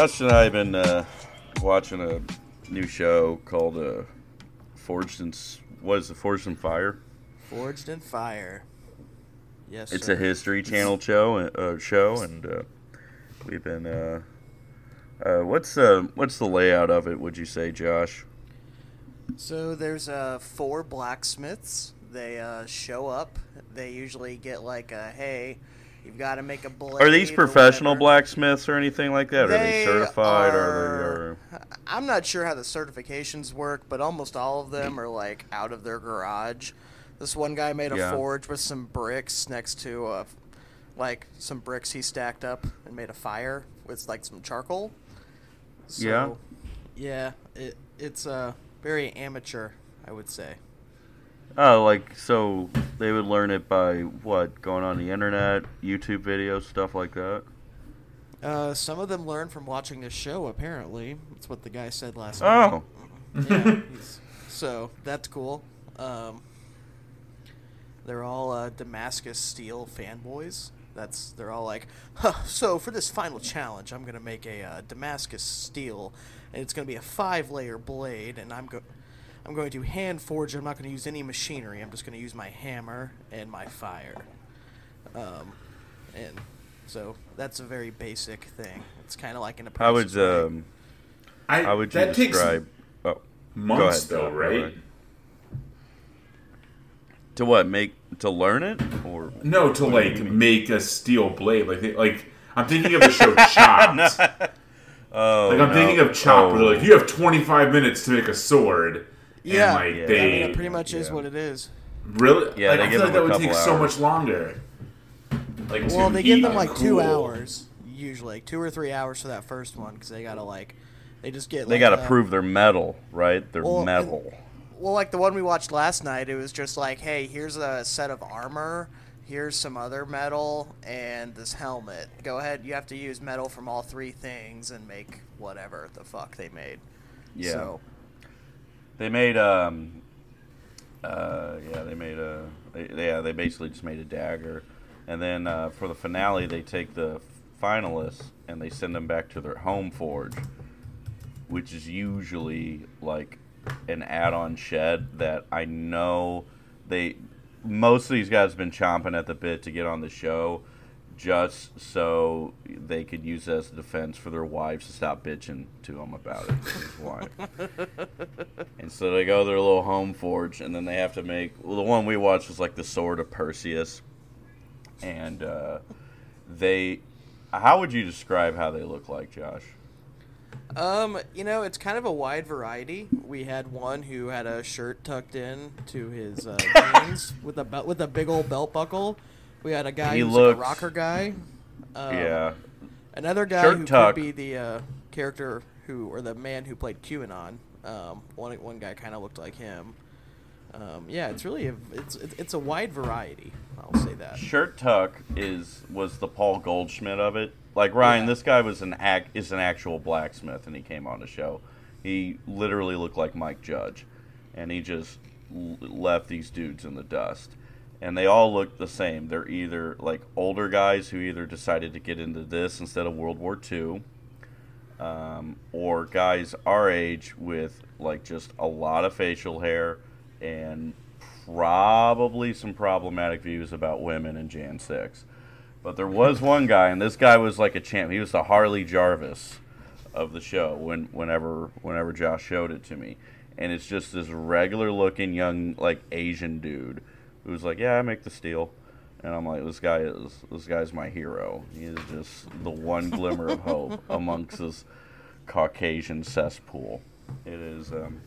Josh and I have been uh, watching a new show called uh, Forged in what is it? Forged in Fire. Forged in Fire. Yes, It's sir. a History Channel show. Uh, show, and uh, we've been. Uh, uh, what's uh, what's the layout of it? Would you say, Josh? So there's uh, four blacksmiths. They uh, show up. They usually get like a hey, you've got to make a blade. Are these professional whatever." blacksmiths or anything like that? Are they They certified? Or are- are they? I'm not sure how the certifications work, but almost all of them are like out of their garage. This one guy made a Yeah. forge with some bricks next to uh, like some bricks he stacked up and made a fire with like some charcoal. So, Yeah. Yeah, it it's uh very amateur, I would say. Oh, like so they would learn it by what? Going on the internet, YouTube videos, stuff like that. Uh, some of them learn from watching this show. Apparently, that's what the guy said last Oh, night. Yeah, he's- so that's cool. Um, they're all uh, Damascus Steel fanboys. That's they're all like, huh, so for this final challenge, I'm gonna make a uh, Damascus Steel, and it's gonna be a five-layer blade, and I'm go, I'm going to hand forge. it. I'm not gonna use any machinery. I'm just gonna use my hammer and my fire. Um, and so that's a very basic thing. It's kind of like an how would um, I, how would you that takes? Oh, months Go ahead, though, Doc, right? to what? Make to learn it or No, to like make a steel blade. Like, they, like I'm thinking of the show Chopped. oh, Like I'm no. thinking of Chopped, Oh. like you have 25 minutes to make a sword. Yeah. and like Yeah. I they mean, it pretty much is yeah. what it is. really. Yeah, like, they I give feel like them that would take couple so much longer. Like Well, they give them like and two hours usually, like two or three hours for that first one because they gotta like, they just get. They like, got to uh, prove their metal, right? Their well, and- metal. Well, like the one we watched last night, it was just like, hey, here's a set of armor, here's some other metal, and this helmet. Go ahead, you have to use metal from all three things and make whatever the fuck they made. Yeah. So, They made um uh yeah, they made a they, yeah, they basically just made a dagger. And then uh, for the finale they take the finalists and they send them back to their home forge, which is usually like an add-on shed that I know they most of these guys have been chomping at the bit to get on the show just so they could use it as a defense for their wives to stop bitching to them about it. His wife. and so they go to their little home forge, and then they have to make. Well, the one we watched was like the sword of Perseus, and uh, they. How would you describe how they look like, Josh? um, you know, it's kind of a wide variety. We had one who had a shirt tucked in to his uh, jeans with a belt with a big old belt buckle. We had a guy He who's looks- like a rocker guy. Um, yeah, Another guy Shirt who tuck. could be the uh, character who, or the man who played QAnon. Um, one one guy kind of looked like him. Um, yeah, it's really a, it's it's it's a wide variety. I'll say that. Shirt Tuck is was the Paul Goldschmidt of it. Like Ryan, Yeah. this guy was an act is an actual blacksmith, and he came on the show. He literally looked like Mike Judge, and he just l- left these dudes in the dust. And they all look the same. They're either like older guys who either decided to get into this instead of World War II, um, or guys our age with like just a lot of facial hair and probably some problematic views about women and Jan 6. But there was one guy, and this guy was like a champ. He was the Harley Jarvis of the show when whenever whenever Josh showed it to me. And it's just this regular looking young like Asian dude who's like, Yeah, I make the steel. And I'm like, This guy is this guy's my hero. He is just the one glimmer of hope amongst this Caucasian cesspool. It is um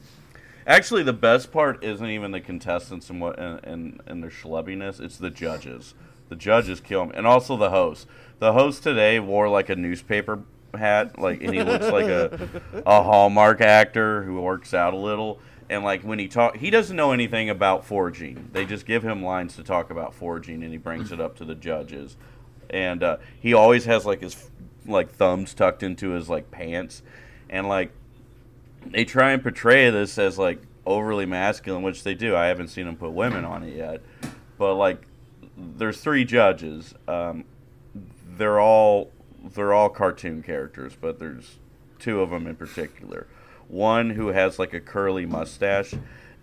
Actually, the best part isn't even the contestants and what and, and, and their schlebbiness. It's the judges. The judges kill him, and also the host. The host today wore like a newspaper hat, like, and he looks like a a Hallmark actor who works out a little. And like when he talk, he doesn't know anything about forging. They just give him lines to talk about forging, and he brings it up to the judges. And uh, he always has like his like thumbs tucked into his like pants, and like they try and portray this as like overly masculine, which they do. I haven't seen them put women on it yet, but like there's three judges. Um, they're all they're all cartoon characters, but there's two of them in particular. One who has like a curly mustache,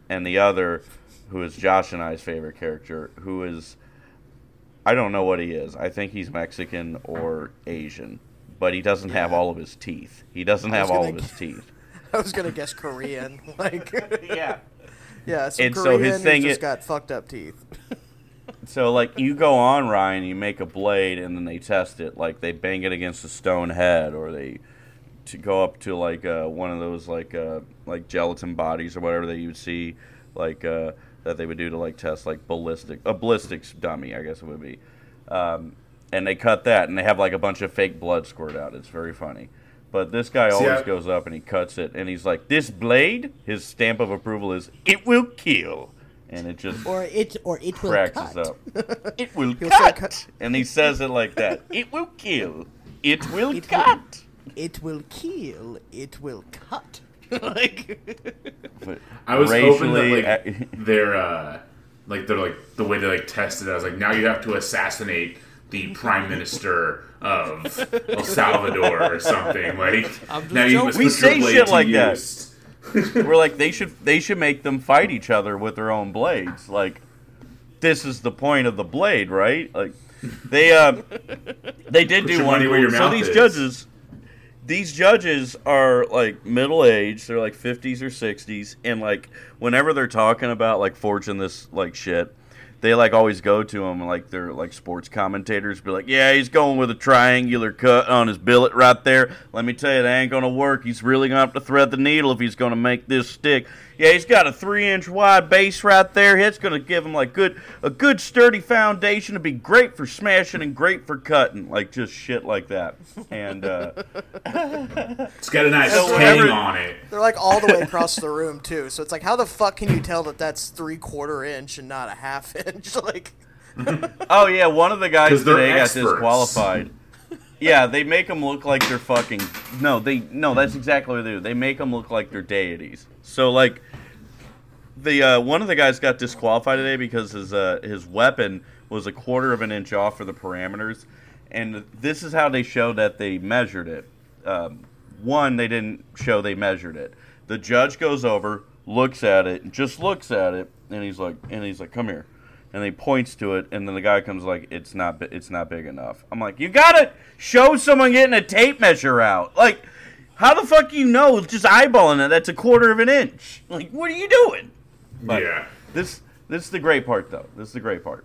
and the other who is Josh and I's favorite character, who is I don't know what he is. I think he's Mexican or Asian, but he doesn't have all of his teeth. He doesn't have all of his teeth. I was gonna guess Korean. Like, yeah. yeah, some And so Korean his who's thing just i- got fucked up teeth. So like you go on Ryan, you make a blade, and then they test it. Like they bang it against a stone head, or they to go up to like uh, one of those like uh, like gelatin bodies or whatever that you would see like uh, that they would do to like test like ballistic a ballistics dummy, I guess it would be. Um, and they cut that, and they have like a bunch of fake blood squirt out. It's very funny. But this guy See, always I- goes up and he cuts it, and he's like, "This blade." His stamp of approval is, "It will kill," and it just Or it or it will cracks cut. us up. It will He'll cut. cut. and he says it like that. It will kill. It will It will- cut. It will kill. It will cut. like, I was hoping that uh, like they're uh, like they're like the way they like tested. it, I was like, now you have to assassinate the prime minister of El Salvador or something. Like now you must We put your say blade shit to like that. we're like they should they should make them fight each other with their own blades. Like this is the point of the blade, right? Like they uh they did Put do your one. money where your so these is. judges these judges are like middle aged, they're like 50s or 60s and like whenever they're talking about like forging this like shit, they like always go to him like they're like sports commentators be like, "Yeah, he's going with a triangular cut on his billet right there. Let me tell you, that ain't gonna work. He's really gonna have to thread the needle if he's gonna make this stick. Yeah, he's got a three-inch wide base right there. It's gonna give him like good a good sturdy foundation to be great for smashing and great for cutting, like just shit like that. And uh, It's got a nice So tang whenever- on it. they're like all the way across the room too. So it's like, how the fuck can you tell that that's three quarter inch and not a half inch? Like, Oh yeah, one of the guys they're today got disqualified. Yeah, they make them look like they're fucking. No, they no. That's exactly what they do. They make them look like they're deities. So like, the uh, one of the guys got disqualified today because his uh, his weapon was a quarter of an inch off for the parameters, and this is how they show that they measured it. Um, one, they didn't show they measured it. The judge goes over, looks at it, just looks at it, and he's like, and he's like, "Come here," and he points to it, and then the guy comes like, "It's not, it's not big enough." I'm like, "You gotta show someone getting a tape measure out, like." How the fuck you know just eyeballing it? That's a quarter of an inch. Like, what are you doing? But yeah. this this is the great part though. This is the great part.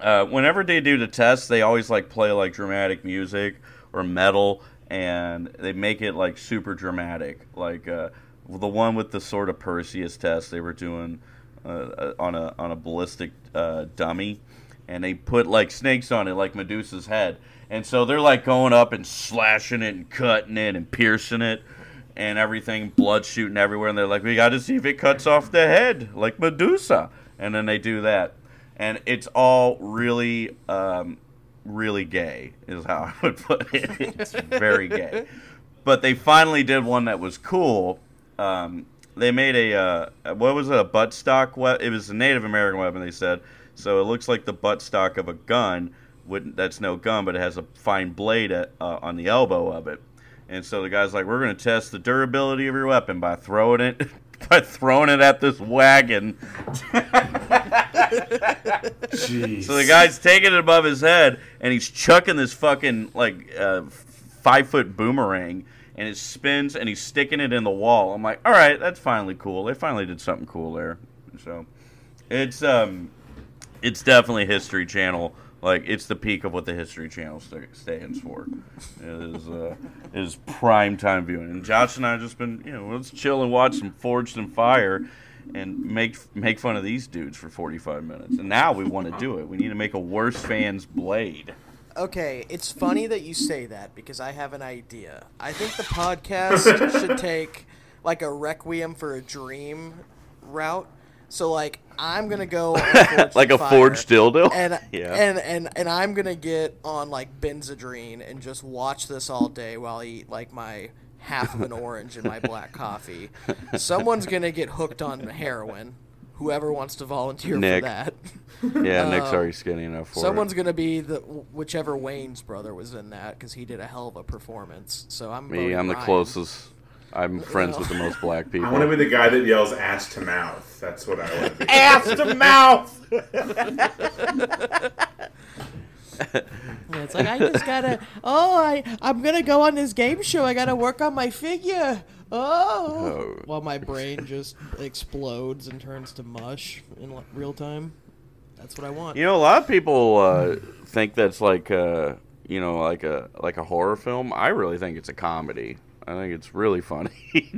Uh, whenever they do the tests, they always like play like dramatic music or metal, and they make it like super dramatic. Like uh, the one with the sort of Perseus test they were doing uh, uh, on a on a ballistic uh, dummy, and they put like snakes on it, like Medusa's head, and so they're like going up and slashing it and cutting it and piercing it and everything, blood shooting everywhere, and they're like, "We got to see if it cuts off the head, like Medusa." And then they do that, and it's all really, um, really gay, is how I would put it. It's very gay, but they finally did one that was cool. Um, they made a uh, what was it, a butt stock? We- it was a Native American weapon. They said so. It looks like the butt stock of a gun. Wouldn't, that's no gun, but it has a fine blade at, uh, on the elbow of it. And so the guy's like, "We're going to test the durability of your weapon by throwing it, by throwing it at this wagon." Jeez. So the guy's taking it above his head, and he's chucking this fucking like uh, five foot boomerang, and it spins, and he's sticking it in the wall. I'm like, all right, that's finally cool. They finally did something cool there. So it's um, it's definitely History Channel. Like it's the peak of what the History Channel st- stands for. It is uh, it is prime time viewing. And Josh and I have just been you know let's chill and watch some Forged in Fire, and make make fun of these dudes for 45 minutes. And now we want to do it. We need to make a worst fans blade. okay, it's funny that you say that because I have an idea. I think the podcast should take like a Requiem for a Dream route. So like, I'm gonna go like a forged dildo. and yeah. and and and I'm gonna get on like Benzedrine and just watch this all day while I eat like my half of an orange and my black coffee. Someone's gonna get hooked on heroin. whoever wants to volunteer Nick. for that. Yeah, Nick's Um, already skinny enough for Someone's it. gonna be the whichever Wayne's brother was in that because he did a hell of a performance. So I'm Me, I'm the closest. I'm friends with the most black people. I want to be the guy that yells ass to mouth. That's what I want to be. ass to mouth. It's like I just gotta. Oh, I I'm gonna go on this game show. I gotta work on my figure. Oh, Oh. while my brain just explodes and turns to mush in li- real time. That's what I want. You know, a lot of people uh, think that's like, uh, you know, like a like a horror film. I really think it's a comedy. I think it's really funny.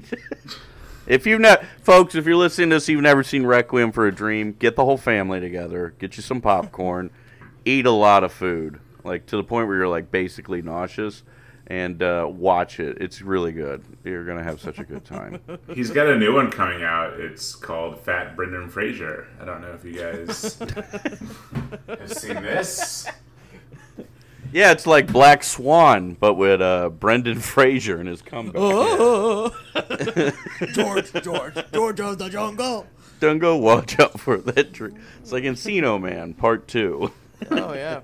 if you've not, folks, if you're listening to this, you've never seen Requiem for a Dream, get the whole family together, get you some popcorn, eat a lot of food, like to the point where you're like basically nauseous, and uh, watch it. It's really good. You're gonna have such a good time. He's got a new one coming out. It's called Fat Brendan Fraser. I don't know if you guys have seen this. Yeah, it's like Black Swan, but with uh, Brendan Fraser and his comeback. Oh, George, George, George of the jungle. Don't watch out for that tree. It's like Encino Man Part Two. Oh yeah.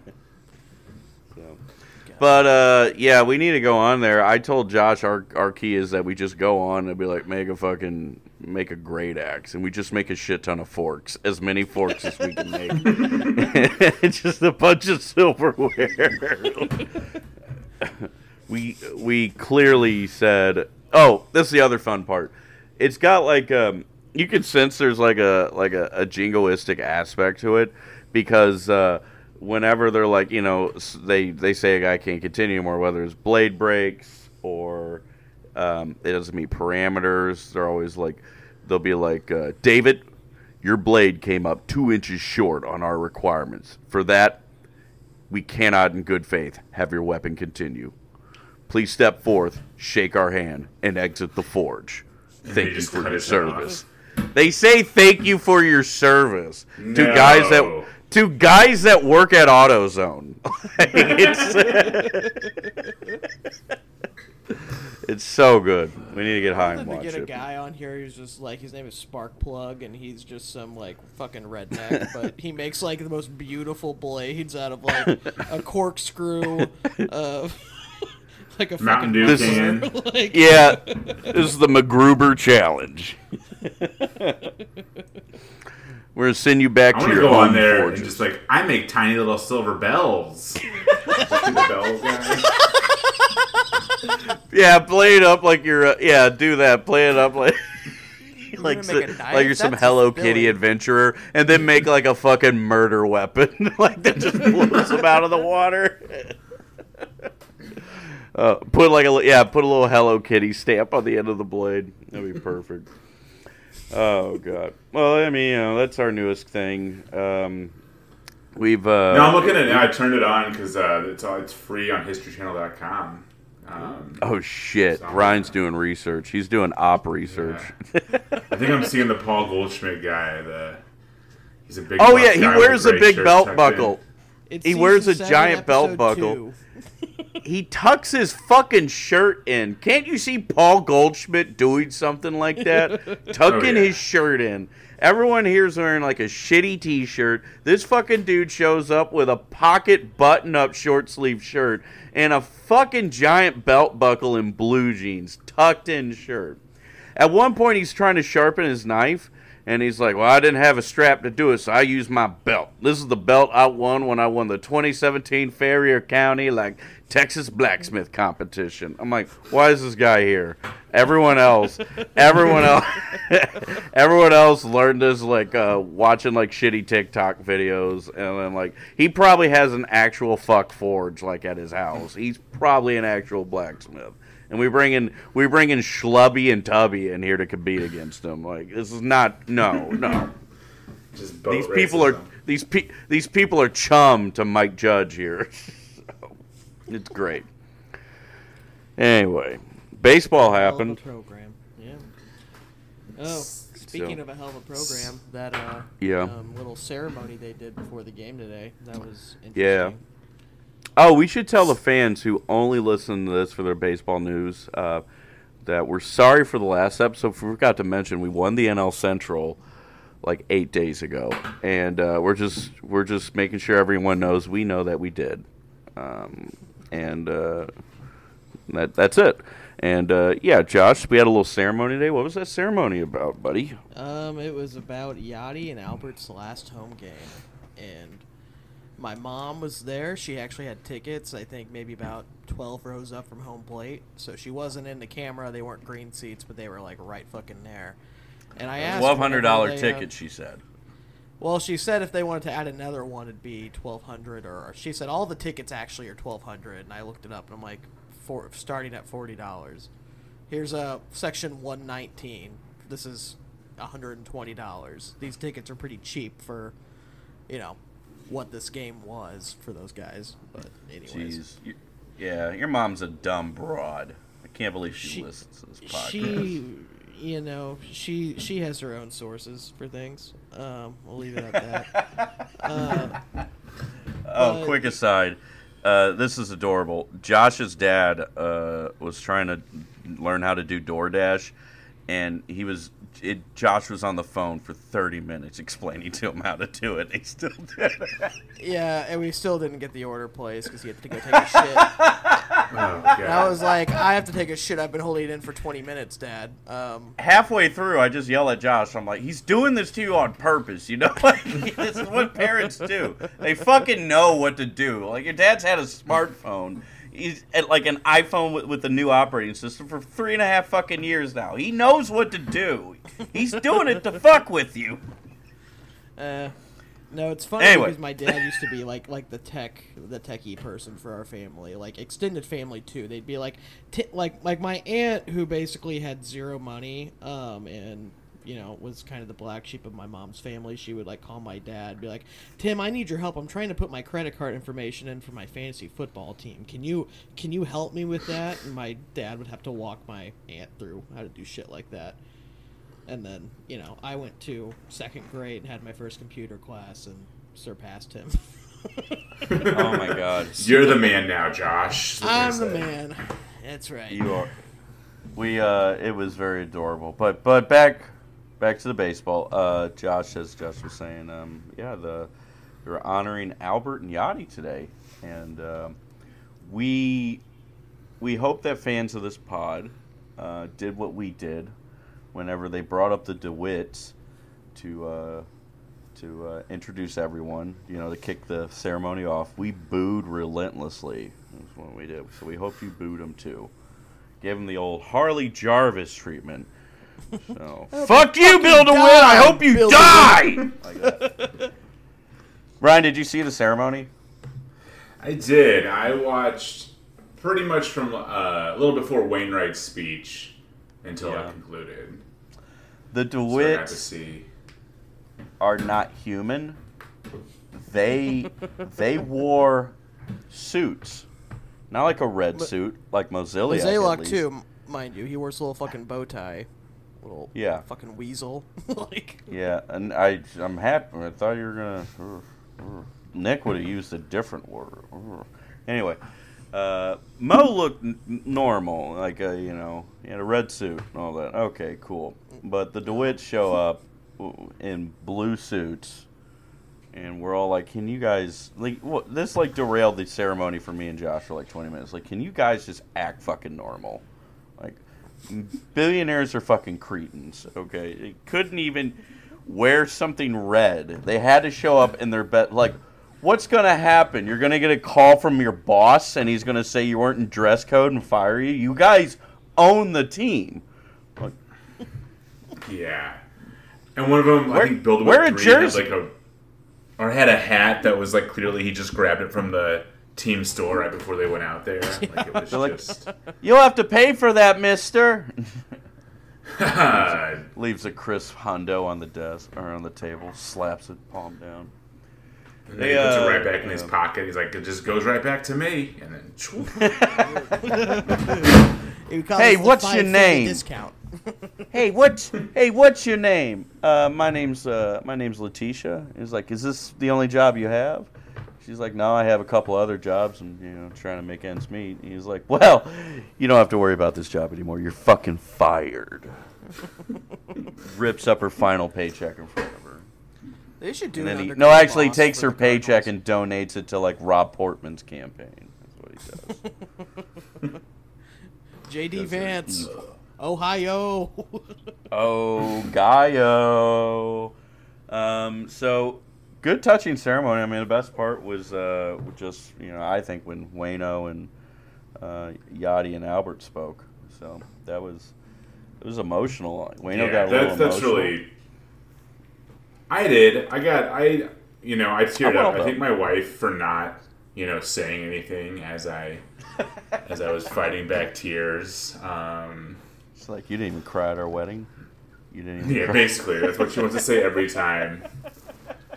But uh, yeah, we need to go on there. I told Josh our our key is that we just go on and be like make a fucking make a great axe, and we just make a shit ton of forks, as many forks as we can make. it's just a bunch of silverware. we we clearly said, oh, this is the other fun part. It's got like um, you can sense there's like a like a, a jingoistic aspect to it because uh, whenever they're like you know they they say a guy can't continue anymore, whether it's blade breaks or um, it doesn't meet parameters, they're always like they'll be like uh, David, your blade came up two inches short on our requirements. For that, we cannot, in good faith, have your weapon continue. Please step forth, shake our hand, and exit the forge. Thank you for your off. service. They say thank you for your service to guys that to guys that work at AutoZone. it's, it's so good. We need to get high and Then to watch get a guy on here who's just like his name is Sparkplug and he's just some like fucking redneck, but he makes like the most beautiful blades out of like a corkscrew, uh, like a Mountain fucking Dew This can. like Yeah, this is the MacGruber challenge. We're gonna send you back I to want to your go home on there and just like I make tiny little silver bells. Just be the bells. Yeah, play it up like you're. Uh, yeah, do that. Play it up like. Like, so- like you're some That's Hello fulfilling. Kitty adventurer, and then make like a fucking murder weapon, like that just blows them out of the water. Uh, put like a li- yeah, put a little Hello Kitty stamp on the end of the blade. That'd be perfect. Oh god. Well, I mean, you know, that's our newest thing. Um, we've uh, No, I'm looking at it. I turned it on because uh, it's all, it's free on HistoryChannel.com. Um, Oh shit! Sorry. Ryan's doing research. He's doing op research. I think I'm seeing the Paul Goldschmidt guy. The he's a big. oh yeah, he wears a big belt buckle. He wears a giant belt buckle. two. He tucks his fucking shirt in. Can't you see Paul Goldschmidt doing something like that? Oh, Tucking Oh, yeah. his shirt in. Everyone here's wearing like a shitty t-shirt. This fucking dude shows up with a pocket button-up short sleeve shirt and a fucking giant belt buckle and blue jeans, tucked in shirt. At one point, he's trying to sharpen his knife, and he's like, "Well, I didn't have a strap to do it, so I used my belt. This is the belt I won when I won the 2017 Farrier County like Texas blacksmith competition." I'm like, "Why is this guy here?" Everyone else, everyone else, everyone else learned this like uh, watching like shitty TikTok videos, and then like he probably has an actual fuck forge like at his house. He's probably an actual blacksmith and we bring in we bring in Schlubby and Tubby in here to compete against him. Like this is not no no. Just these people are racism. these pe- these people are chum to Mike Judge here. So, it's great. Anyway, baseball Hell of a happened. program. Yeah. Oh, speaking So- of a hell of a program, that uh, Yeah. um, little ceremony they did before the game today, that was interesting. Yeah. Oh, we should tell the fans who only listen to this for their baseball news uh, that we're sorry for the last episode. We forgot to mention we won the NL Central, like eight days ago, and uh, we're just we're just making sure everyone knows we know that we did, um, and uh, that that's it. And uh, yeah, Josh, we had a little ceremony today. What was that ceremony about, buddy? Um, it was about Yadi and Albert's last home game, and my mom was there. She actually had tickets. I think maybe about twelve rows up from home plate, so she wasn't in the camera. They weren't green seats, but they were like right fucking there. And I asked Twelve hundred dollar whenever uh, ticket, she said. Well, she said if they wanted to add another one, it'd be twelve hundred. Or she said all the tickets actually are twelve hundred, and I looked it up, and I'm like, for starting at forty dollars. Here's a section one nineteen. This is hundred and twenty dollars. These tickets are pretty cheap for, you know, what this game was for those guys. But anyways, You- yeah, your mom's a dumb broad. I can't believe she, She- listens to this podcast. she, you know, she she has her own sources for things. Um, we'll leave it at that. uh, Oh, But- quick aside. Uh, this is adorable. Josh's dad uh, was trying to learn how to do DoorDash, and he was. It, Josh was on the phone for 30 minutes explaining to him how to do it. He still did it. Yeah, and we still didn't get the order placed because he had to go take a shit. Oh, And I was like, I have to take a shit. I've been holding it in for 20 minutes, Dad. Um, Halfway through, I just yell at Josh. I'm like, he's doing this to you on purpose, you know? Like, this is what parents do. They fucking know what to do. Like, your dad's had a smartphone. He's at like an iPhone with, with the new operating system for three and a half fucking years now. He knows what to do. He's doing it to fuck with you. uh, no, it's funny Anyway. because my dad used to be like like the tech the techie person for our family, like extended family too. They'd be like, t- like like my aunt who basically had zero money, um, and you know was kind of the black sheep of my mom's family. She would like call my dad, be like, Tim, I need your help. I'm trying to put my credit card information in for my fantasy football team. Can you can you help me with that? And my dad would have to walk my aunt through how to do shit like that. And then, you know, I went to second grade and had my first computer class and surpassed him. Oh my god. You're the man now, Josh. is what they I'm the man. That's right. You are. We uh, it was very adorable. But but back back to the baseball. Uh, Josh, as Josh was saying, um, yeah, the they're honoring Albert and Yadi today, and um, we we hope that fans of this pod uh, did what we did whenever they brought up the DeWitts to. Uh, to uh, introduce everyone, you know, to kick the ceremony off, we booed relentlessly. That's what we did. So we hope you booed them too. Gave them the old Harley Jarvis treatment. So fuck you, Bill DeWitt. I hope you Bill die. Ryan, did you see the ceremony? I did. I watched pretty much from uh, a little before Wainwright's speech until Yeah. I concluded. The So I to DeWitts see. are not human. They they wore suits, not like a red But- suit like Mozeliak. Zaylock too, m- mind you. He wears a little fucking bow tie, little Yeah. fucking weasel. like Yeah, and I I'm happy. I thought you were gonna. uh, uh, Nick would have used a different word. Uh. Anyway, uh, Mo looked n- normal, like a you know, he had a red suit and all that. Okay, cool. But the DeWitts show up in blue suits, and we're all like, "Can you guys like what?" This like derailed the ceremony for me and Josh for like 20 minutes. Like, can you guys just act fucking normal? Billionaires are fucking cretins. Okay, they couldn't even wear something red. They had to show up in their bed. Like, what's gonna happen? You're gonna get a call from your boss, and he's gonna say you weren't in dress code and fire you. You guys own the team. Like, Yeah. And one of them, Wear- I think, Bill wear a DeWitt three had jersey. like a, or had a hat that was like clearly he just grabbed it from the team store right before they went out there. Like it was They're like- You'll have to pay for that, Mister. and Leaves a crisp hundo on the desk or on the table, slaps it palm down. And then They, he puts uh, it right back in his uh, pocket. He's like, it just goes right back to me. And then, Hey, what's your name? Discount. Hey, what's hey, what's your name? Uh, my name's uh, my name's Letitia. He's like, is this the only job you have? She's like, no, I have a couple other jobs, and you know, trying to make ends meet. And he's like, well, you don't have to worry about this job anymore. You're fucking fired. Rips up her final paycheck in front of her. They should do And an then he, no, actually, he takes her paycheck and donates it to like Rob Portman's campaign. That's what he does. JD Vance. Ohio. oh, Gaio. Um, so good touching ceremony. I mean, the best part was uh, just you know I think when Wayno and uh, Yadi and Albert spoke. So that was it was emotional. Wayno yeah, got a little that's that's emotional. really. I did. I got. I you know I teared well up. I think my wife for not you know saying anything as I as I was fighting back tears. Um, It's like you didn't even cry at our wedding. You didn't even yeah, cry. basically that's what she wants to say every time.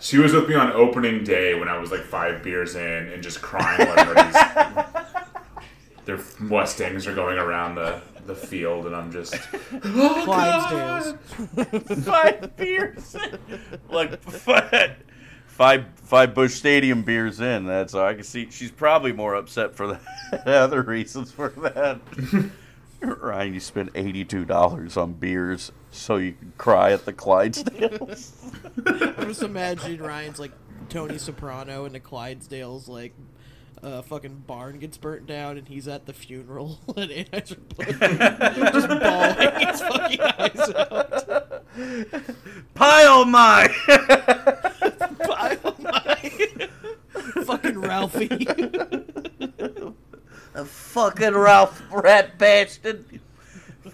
She was with me on opening day when I was like five beers in and just crying while everybody's their Mustangs are going around the the field and I'm just oh, oh, Clydesdales. five beers, in. like five, five, five Busch Stadium beers in. That's all I can see. She's probably more upset for the other reasons for that. Ryan, you spent eighty-two dollars on beers so you could cry at the Clydesdales. I'm just imagining Ryan's like Tony Soprano and the Clydesdales like uh, fucking barn gets burnt down and he's at the funeral and Anheuser just bawling his fucking eyes out. Pie-O-My. Pie-O-My fucking Ralphie. A fucking Ralph rat bastard.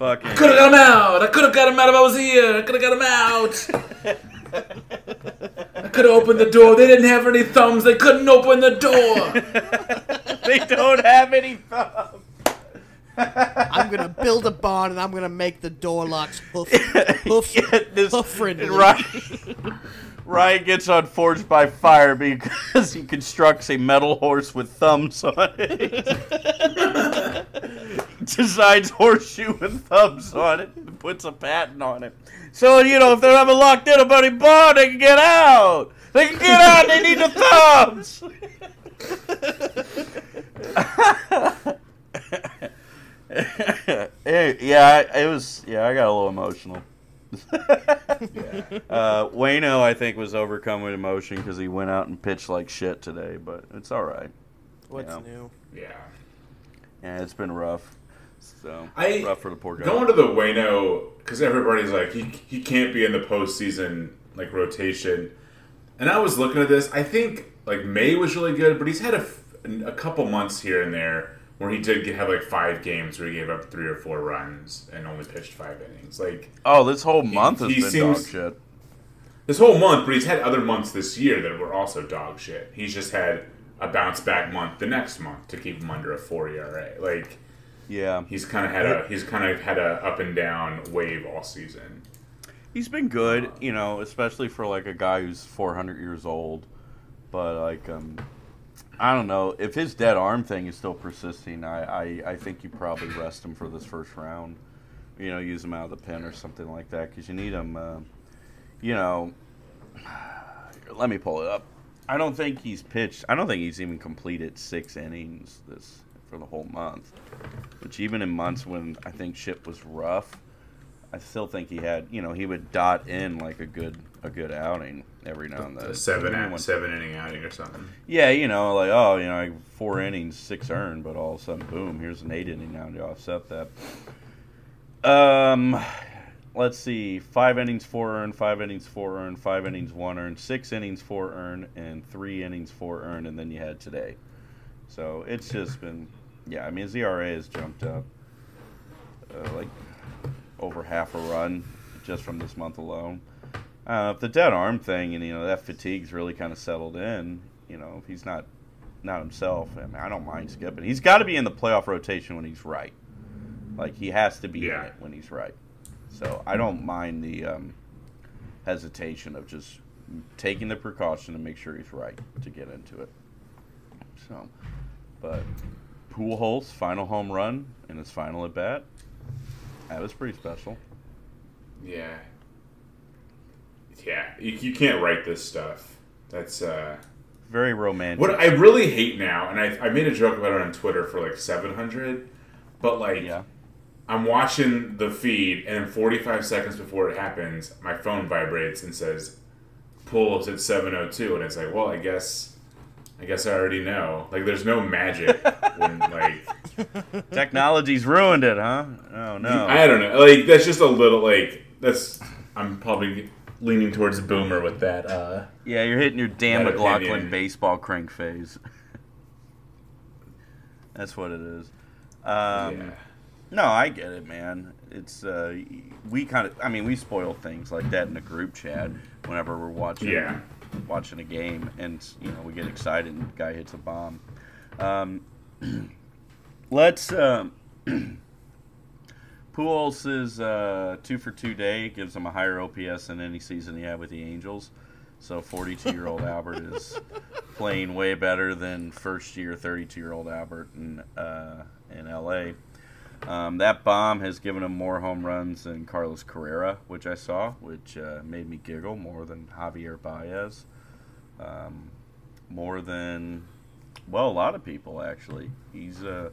Fucking. Could have got him out. I could have got him out if I was here. I could have got him out. I could have opened the door. They didn't have any thumbs. They couldn't open the door. they don't have any thumbs. I'm gonna build a barn and I'm gonna make the door locks hoof, hoof, Yeah, this- hoof friendly. and Ryan, Ryan gets on Forged by Fire because he constructs a metal horse with thumbs on it. Designs horseshoe with thumbs on it and puts a patent on it. So, you know, if they're ever locked in a bloody barn, they can get out. They can get out. They need the thumbs. Yeah, it was. Yeah, I got a little emotional. uh, Wayno, I think, was overcome with emotion because he went out and pitched like shit today, but it's all right. What's Yeah. new? Yeah. Yeah, it's been rough. So I- rough for the poor guy. Going to the Wayno because everybody's like he he can't be in the postseason like rotation, and I was looking at this. I think like May was really good, but he's had a, a couple months here and there where he did have like five games where he gave up three or four runs and only pitched five innings. Like oh, this whole month has he been seems- dog shit. this whole month, but he's had other months this year that were also dog shit. He's just had a bounce back month the next month to keep him under a four ERA. Like Yeah, he's kind of had a he's kind of had a up and down wave all season. he's been good, you know, especially for like a guy who's 400 years old. But like, um, I don't know if his dead arm thing is still persisting. I, I, I think you probably rest him for this first round. You know, use him out of the pen or something like that because you need him. Uh, you know, let me pull it up. I don't think he's pitched. I don't think he's even completed six innings this for the whole month. Which even in months when I think shit was rough, I still think he had. You know, he would dot in like a good a good outing every now and then. A seven Even at, seven inning outing or something. yeah, you know, like oh, you know, like four innings, six earned, but all of a sudden, boom, here's an eight inning now to offset that. Um, let's see, five innings, four earned, five innings, four earned, five innings, one earned, six innings, four earned, and three innings, four earned, and then you had today. So it's just been, yeah. I mean, his ERA has jumped up uh, like over half a run just from this month alone. Uh, if the dead arm thing and you know that fatigue's really kind of settled in, you know, if he's not not himself, I mean, I don't mind skipping. He's got to be in the playoff rotation when he's right. Like he has to be in it when he's right. So I don't mind the um, hesitation of just taking the precaution to make sure he's right to get into it. So, but Pujols final home run in his final at bat. That was pretty special. Yeah. Yeah, you, you can't write this stuff. That's uh, Very romantic. what I really hate now, and I, I made a joke about it on Twitter for like 700, but like yeah. I'm watching the feed, and 45 seconds before it happens, my phone vibrates and says, Pujols at 702, and it's like, well, I guess, I guess I already know. Like, there's no magic when like Technology's ruined it, huh? Oh no. I don't know. Like that's just a little like that's. I'm probably leaning towards boomer with that. Uh, yeah, you're hitting your Dan McLaughlin opinion. baseball crank phase. That's what it is. Um, yeah. No, I get it, man. It's uh, we kind of. I mean, we spoil things like that in the group chat whenever we're watching Yeah. watching a game, and you know we get excited and the guy hits a bomb. Um, let's. Um, Pujols is uh, two for two day gives him a higher OPS than any season he had with the Angels. So 42 year old Albert is playing way better than first year 32 year old Albert in uh, in LA. Um, that bomb has given him more home runs than Carlos Correa, which I saw, which uh, made me giggle more than Javier Baez, um, more than well a lot of people actually. He's uh,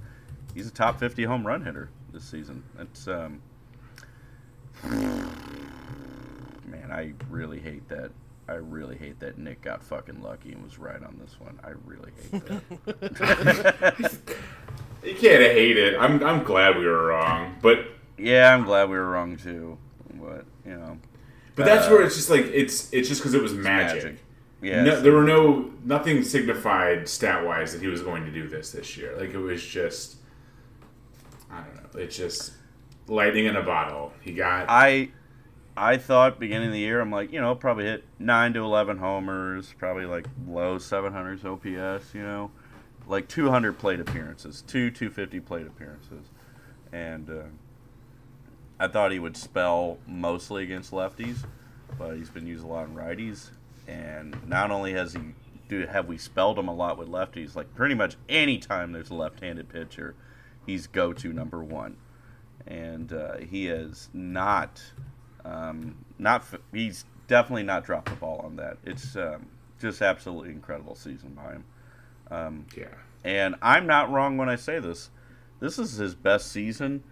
he's a top 50 home run hitter this season. That's um, man, I really hate that. I really hate that Nick got fucking lucky and was right on this one. I really hate that. You can't hate it. I'm I'm glad we were wrong, but yeah, I'm glad we were wrong too. But you know, but that's Uh, where it's just like it's it's just because it was magic. magic. Yeah, no, there were no nothing signified stat wise that he was going to do this this year. Like it was just I don't know. It's just lightning in a bottle. He got I I thought beginning of the year, I'm like, you know, probably hit nine to eleven homers, probably like low 700s OPS, you know, like 200 plate appearances, two 250 plate appearances, and uh, I thought he would spell mostly against lefties, but he's been used a lot in righties, and not only has he do have we spelled him a lot with lefties, like pretty much any time there's a left-handed pitcher, he's go-to number one and uh, he has not, um, not he's definitely not dropped the ball on that. It's um, just absolutely incredible season by him. Um, yeah. and I'm not wrong when I say this. This is his best season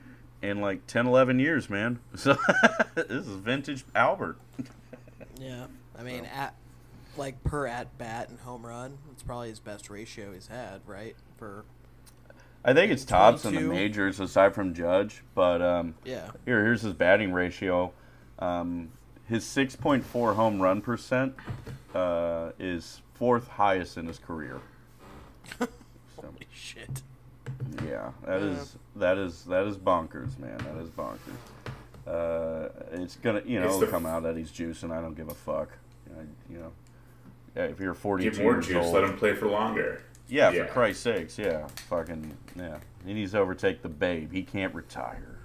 in like 10, 11 years, man. So this is vintage Albert. Yeah, I mean, at like per at bat and home run, it's probably his best ratio he's had, right? For I think it's tops in the majors aside from Judge, but um, yeah, Here, here's his batting ratio. Um, his 6.4 home run percent uh, is fourth highest in his career. So, holy shit. yeah, that Yeah. is that is that is bonkers, man. That is bonkers. Uh, it's gonna, you know, it'll the- come out that he's juicing. I don't give a fuck. You know, you know yeah, if you're 42 Give more years juice. old, Let him play for longer. yeah, Yeah. for Christ's sakes, yeah, fucking yeah. He needs to overtake the babe. He can't retire.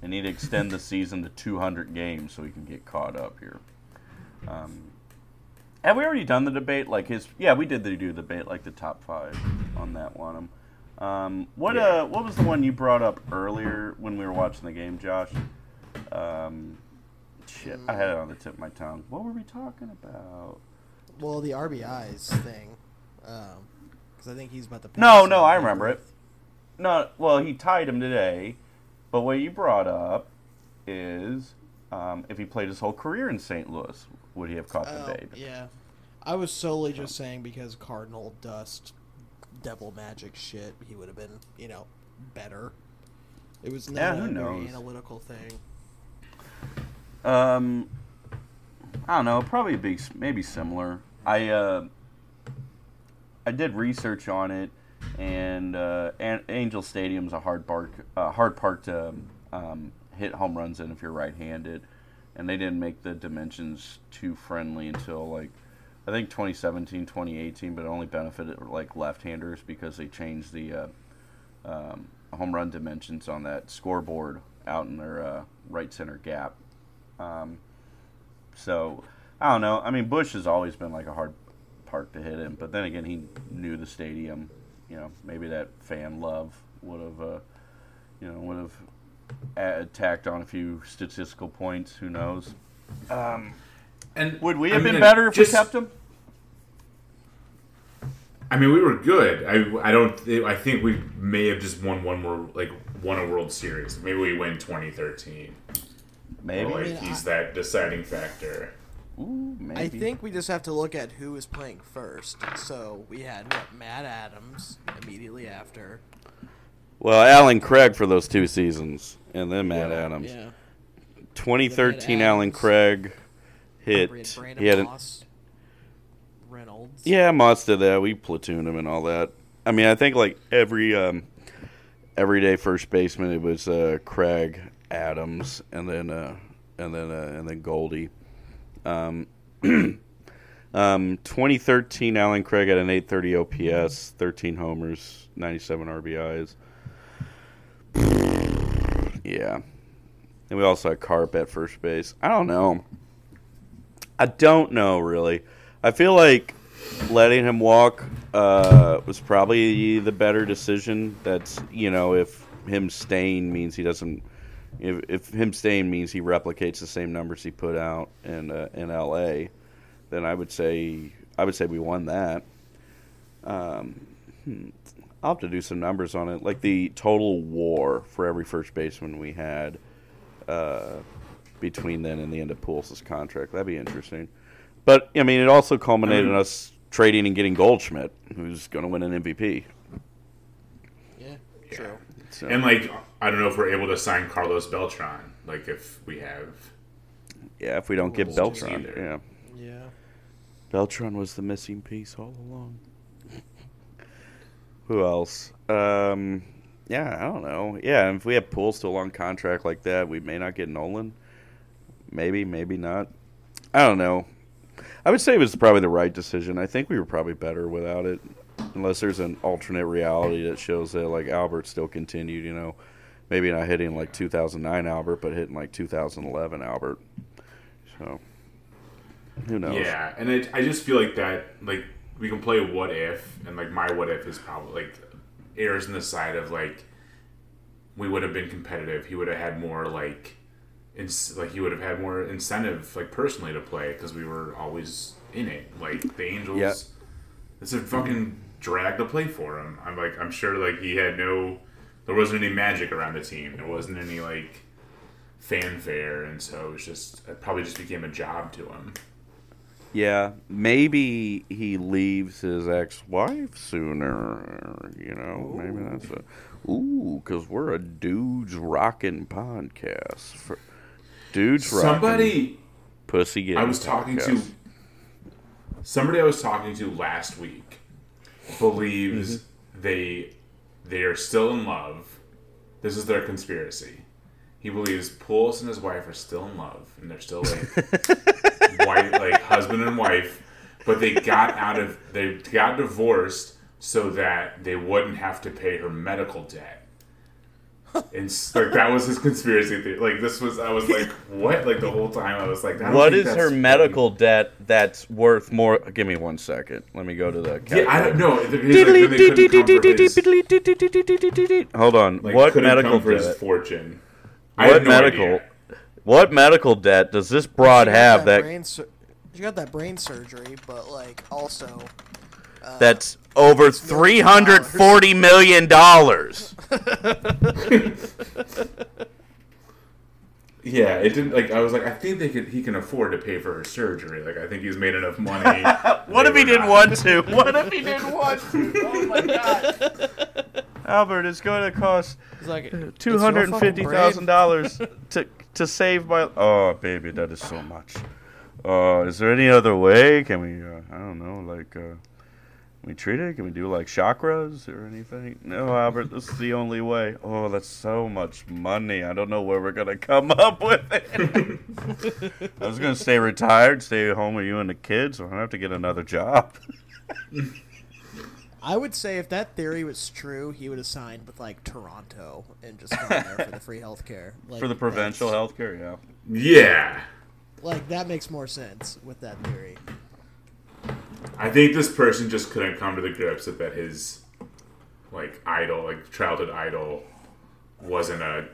They need to extend the season to 200 games so he can get caught up here. Um, have we already done the debate? Like his, yeah, we did the do debate like the top five on that one. Um, what Yeah. uh, what was the one you brought up earlier when we were watching the game, Josh? Um, shit, I had it on the tip of my tongue. What were we talking about? Well, the RBIs thing, because I think he's about to. No, pass no, I remember it. Ruth. No, well, he tied him today, but what you brought up is um, if he played his whole career in St. Louis, would he have caught the Oh, babe? yeah. I was solely just saying because Cardinal dust, devil magic shit, he would have been, you know, better. It was not Yeah, a very analytical thing. Um, I don't know. Probably be maybe similar. I uh, I did research on it, and uh, An- Angel Stadium's a hard park, uh, hard park to um, hit home runs in if you're right-handed, and they didn't make the dimensions too friendly until like I think 2017, 2018, but it only benefited like left-handers because they changed the uh, um, home run dimensions on that scoreboard out in their uh, right center gap. Um, so I don't know. I mean, Busch has always been like a hard park to hit in, but then again, he knew the stadium. You know, maybe that fan love would have, uh, you know, would have add, tacked on a few statistical points. Who knows? Um, And would we I have mean, been better if just- we kept him? I mean, we were good. I, I don't. I think we may have just won one more, like won a World Series. Maybe we win 2013. Maybe. Or, like mean, he's I- that deciding factor. Ooh, maybe. I think we just have to look at who is playing first. So we had what Matt Adams immediately after. Well, Allen Craig for those two seasons, and then Matt Yeah. Adams. Yeah. 2013, Matt Allen Craig hit. We Brandon He had an, Reynolds. yeah, Moss did that. We platooned him and all that. I mean, I think like every um, everyday first baseman, it was uh, Craig Adams, and then uh, and then uh, and then Goldie. Um, um, 2013, Allen Craig had an 830 OPS, 13 homers, 97 RBIs. Yeah. And we also had Carp at first base. I don't know. I don't know, really. I feel like letting him walk uh, was probably the better decision. That's, you know, if him staying means he doesn't. If, if him staying means he replicates the same numbers he put out in uh, in L.A., then I would say I would say we won that. Um, hmm. I'll have to do some numbers on it, like the total WAR for every first baseman we had uh, between then and the end of Pujols' contract. That'd be interesting. But I mean, it also culminated in us trading and getting Goldschmidt, who's going to win an MVP. Yeah. True. So, And like, I don't know if we're able to sign Carlos Beltran. Like, if we have, yeah, if we don't get Beltran, either. yeah, Yeah. Beltran was the missing piece all along. Who else? Um, yeah, I don't know. Yeah, if we have Poole still on contract like that, we may not get Nolan. Maybe, maybe not. I don't know. I would say it was probably the right decision. I think we were probably better without it, unless there's an alternate reality that shows that like Albert still continued. You know, maybe not hitting like 2009 Albert, but hitting like 2011 Albert. So, who knows? yeah. And it, I just feel like that, like, we can play what if, and like my what if is probably like errs in the side of like we would have been competitive. He would have had more like, ins- like he would have had more incentive, like personally, to play because we were always in it. Like the Angels, Yeah. it's a fucking drag to play for him. I'm like, I'm sure like he had no, there wasn't any magic around the team. There wasn't any like fanfare, and so it was just it probably just became a job to him. Yeah, maybe he leaves his ex-wife sooner. You know, maybe that's a ooh, because we're a dudes rocking podcast for dudes rocking Somebody pussy getting. I was talking to somebody I was talking to last week believes mm-hmm. they they are still in love. This is their conspiracy. He believes Pujols and his wife are still in love and they're still like white, like husband and wife, but they got out of they got divorced so that they wouldn't have to pay her medical debt. And like that was his conspiracy theory. Like this was, I was like, what? Like the whole time, I was like, I What is her funny. medical debt that's worth more? Give me one second. Let me go to the. Yeah, I don't know. Like, then they couldn't come for his, Hold on. like, what medical for his debt? fortune. What no medical? idea. What medical debt does this broad She have that brain sur- she got that brain surgery, but like also uh, that's over millions three of hundred forty million dollars? Yeah, it didn't like. I was like, I think they could. He can afford to pay for her surgery. Like, I think he's made enough money. What if he were didn't not. want to? What if he didn't want to? Oh my god. Albert, it's going to cost it's like it's two your hundred and fucking fifty brain. thousand dollars to to save my. Oh, baby, that is so much. Uh, is there any other way? Can we? Uh, I don't know. Like, uh, can we treat it? Can we do like chakras or anything? No, Albert, this is the only way. Oh, that's so much money. I don't know where we're gonna come up with it. I was gonna stay retired, stay at home with you and the kids, so I don't have to get another job. I would say if that theory was true, he would have signed with like Toronto and just gone there for the free healthcare. Like, For the provincial that's- healthcare, yeah. Yeah, Like that makes more sense with that theory. I think this person just couldn't come to the grips with that his like idol, like childhood idol, wasn't a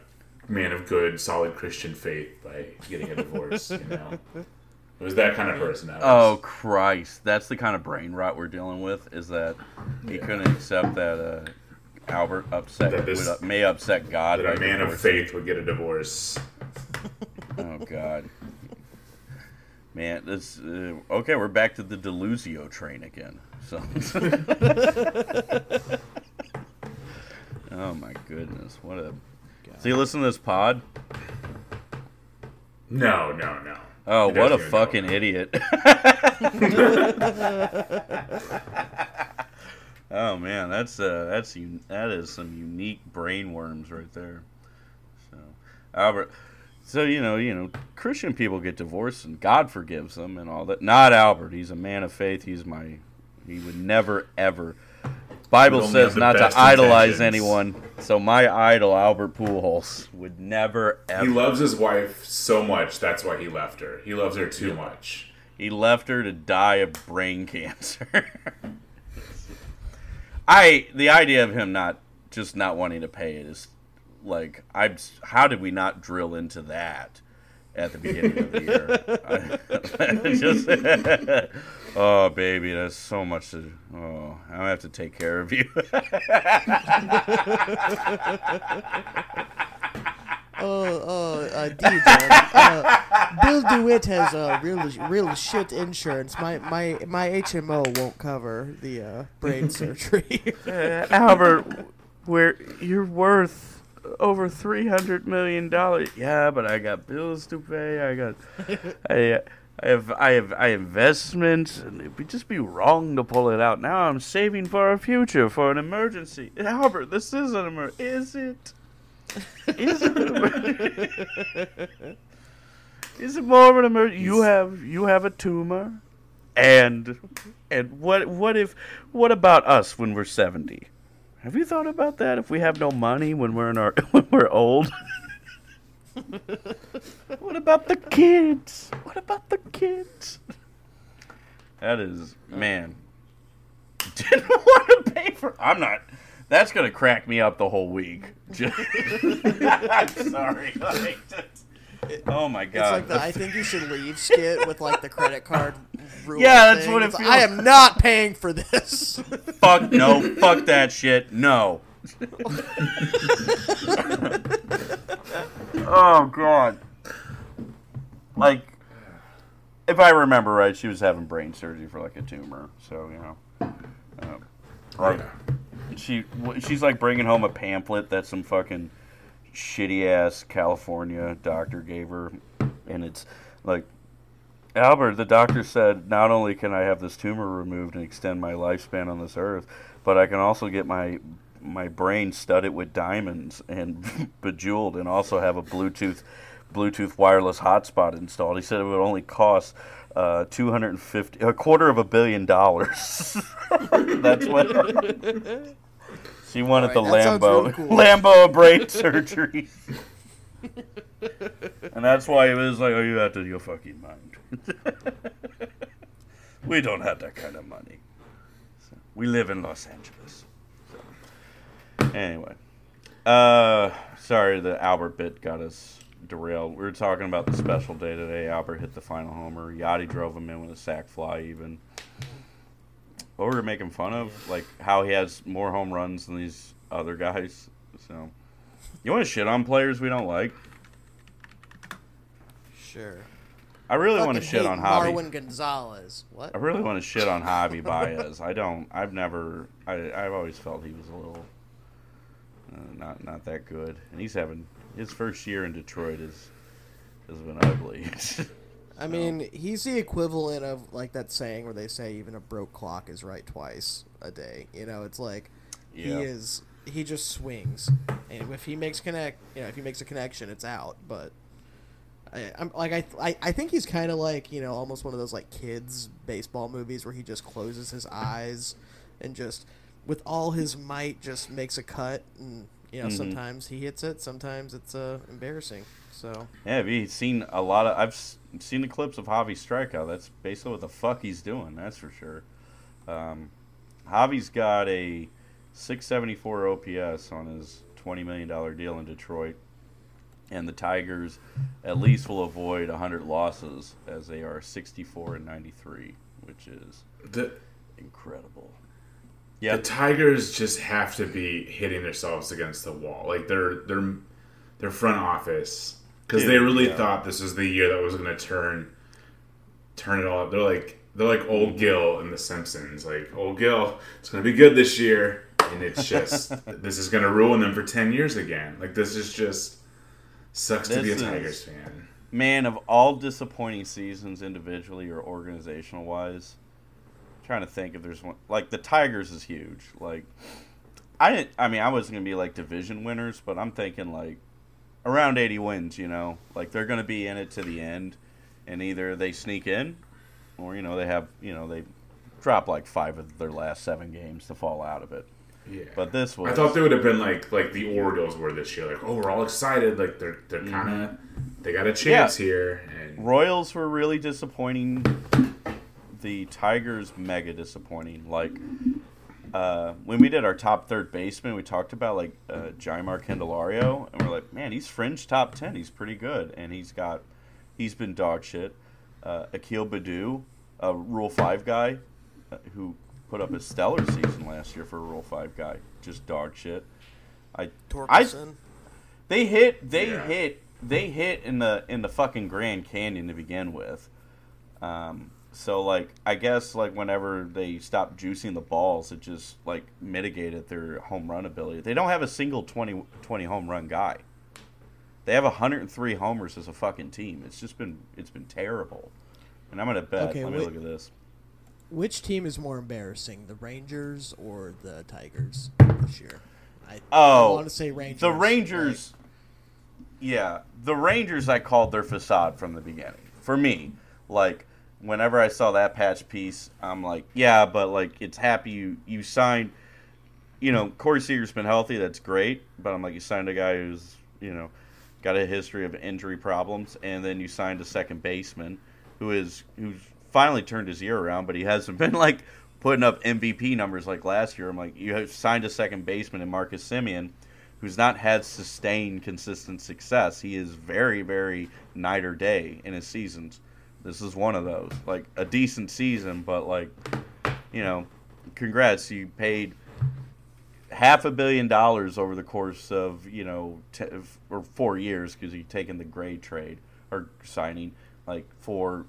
man of good, solid Christian faith by getting a divorce. you know, it was that kind of personality. Oh Christ, that's the kind of brain rot we're dealing with. Is that he couldn't accept that uh, Albert upset That this- would, may upset God. that a man of faith would get a divorce. Oh God. Man, this uh, okay. We're back to the Deluzio train again. So. oh my goodness! What a. So you listen to this pod? No, no, no. Oh, what a fucking idiot! oh man, that's uh, that's that is some unique brain worms right there. So, Albert, so you know, you know, Christian people get divorced and God forgives them and all that. Not Albert. He's a man of faith. He's my. He would never ever. Bible says not to best idolize intentions. anyone. So my idol Albert Pujols would never ever. He loves his wife so much. That's why he left her. He loves her too much. He left her to die of brain cancer. I the idea of him not just not wanting to pay it is like I'm how did we not drill into that at the beginning of the year? I, just oh baby, there's so much to oh I have to take care of you. Oh, oh, uh, dude, uh, Bill DeWitt has uh, real, real shit insurance. My, my, my HMO won't cover the uh, brain surgery. Albert, where you're worth over three hundred million dollars. Yeah, but I got bills to pay. I got, I, I have, I have, I investments, and it would be, just be wrong to pull it out now. I'm saving for a future, for an emergency. Albert, this is an emer. Is it? Is it? An emer- is it more of an emergency? You have, you have a tumor, and, and what, what if, what about us when we're seventy? Have you thought about that? If we have no money when we're in our when we're old, what about the kids? What about the kids? That is uh. man. Didn't want to pay for. I'm not. That's gonna crack me up the whole week. I'm sorry. Like, oh my god! It's god. like the I think you should leave skit with like the credit card. rule Yeah, that's thing. what it It's like, I am not paying for this. fuck no. fuck that shit. No. oh god. Like, if I remember right, she was having brain surgery for like a tumor. So you know, um, like she she's like bringing home a pamphlet that some fucking shitty ass California doctor gave her, and it's like. Albert, the doctor said, not only can I have this tumor removed and extend my lifespan on this earth, but I can also get my my brain studded with diamonds and bejeweled, and also have a Bluetooth Bluetooth wireless hotspot installed. He said it would only cost uh, two hundred and fifty, a quarter of a billion dollars. That's what she wanted the Alright, that sounds Lambo real cool. Lambo brain surgery. And that's why it was like, oh, you out of your fucking mind. we don't have that kind of money. So, we live in Los Angeles. So, anyway, uh, sorry the Albert bit got us derailed. We were talking about the special day today. Albert hit the final homer. Yadi drove him in with a sac fly, even. What we were making fun of, like how he has more home runs than these other guys. So, you want to shit on players we don't like? sure. I really want to shit on Javi. Marwin Gonzalez. What? I really want to shit on Javi Baez. I don't. I've never. I, I've always felt he was a little uh, not not that good, and he's having his first year in Detroit is has been ugly. I mean, he's the equivalent of like that saying where they say even a broke clock is right twice a day. You know, it's like Yeah. he is he just swings, and if he makes connect, you know, if he makes a connection, it's out. But I, I'm like I I, I think he's kind of like you know almost one of those like kids baseball movies where he just closes his eyes and just with all his might just makes a cut and you know Mhm. sometimes he hits it sometimes it's uh, embarrassing so yeah, have seen a lot of? I've seen the clips of Javi strikeout. That's basically what the fuck he's doing. That's for sure. Um, Javi's got a 674 OPS on his 20 million dollar deal in Detroit, and the Tigers at least will avoid 100 losses as they are 64 and 93, which is The, incredible. The Tigers just have to be hitting themselves against the wall. Like their their their front office because they really yeah. thought this was the year that was going to turn turn it all up. They're like they're like old Gil in The Simpsons. Like old Gil, it's gonna be good this year, and it's just this is gonna ruin them for ten years again. Like this is just sucks to be a This is- Tigers fan. Man, of all disappointing seasons individually or organizational wise, trying to think if there's one like the Tigers is huge. Like I didn't I mean I wasn't gonna be like division winners, but I'm thinking like around eighty wins, you know. Like they're gonna be in it to the end and either they sneak in or, you know, they have you know, they drop like five of their last seven games to fall out of it. Yeah. But this was I thought they would have been like like the Orioles were this year. Like, oh, we're all excited. Like they're they're mm-hmm. kind of they got a chance here. And Royals were really disappointing. The Tigers mega disappointing. Like uh, when we did our top third baseman, we talked about like uh, Jeimer Candelario, and we're like, man, he's fringe top ten. He's pretty good, and he's got he's been dog shit. Uh, Akil Baddoo, a Rule Five guy, uh, who put up a stellar season last year for a Rule Five guy, just dog shit. I Torkelson. they hit. They Yeah. hit. They hit in the in the fucking Grand Canyon to begin with. Um, so like, I guess like whenever they stopped juicing the balls, it just like mitigated their home run ability. They don't have a single 20, 20 home run guy. They have 103 homers as a fucking team. It's just been it's been terrible. And I'm gonna bet. Okay, let me wait. look at this. Which team is more embarrassing, the Rangers or the Tigers this year? I, Oh, I want to say Rangers. The Rangers, yeah, the Rangers. I called their facade from the beginning. For me, like whenever I saw that patch piece, I'm like, yeah, but like it's happy you you signed. You know, Corey Seager's been healthy. That's great, but I'm like, you signed a guy who's you know got a history of injury problems, and then you signed a second baseman who is who's finally turned his year around, but he hasn't been like putting up MVP numbers like last year. I'm like, you have signed a second baseman in Marcus Semien, who's not had sustained consistent success. He is very, very night or day in his seasons. This is one of those, like a decent season, but like, you know, congrats, you paid half a billion dollars over the course of you know t- or four years because you've taken the Gray trade or signing like for.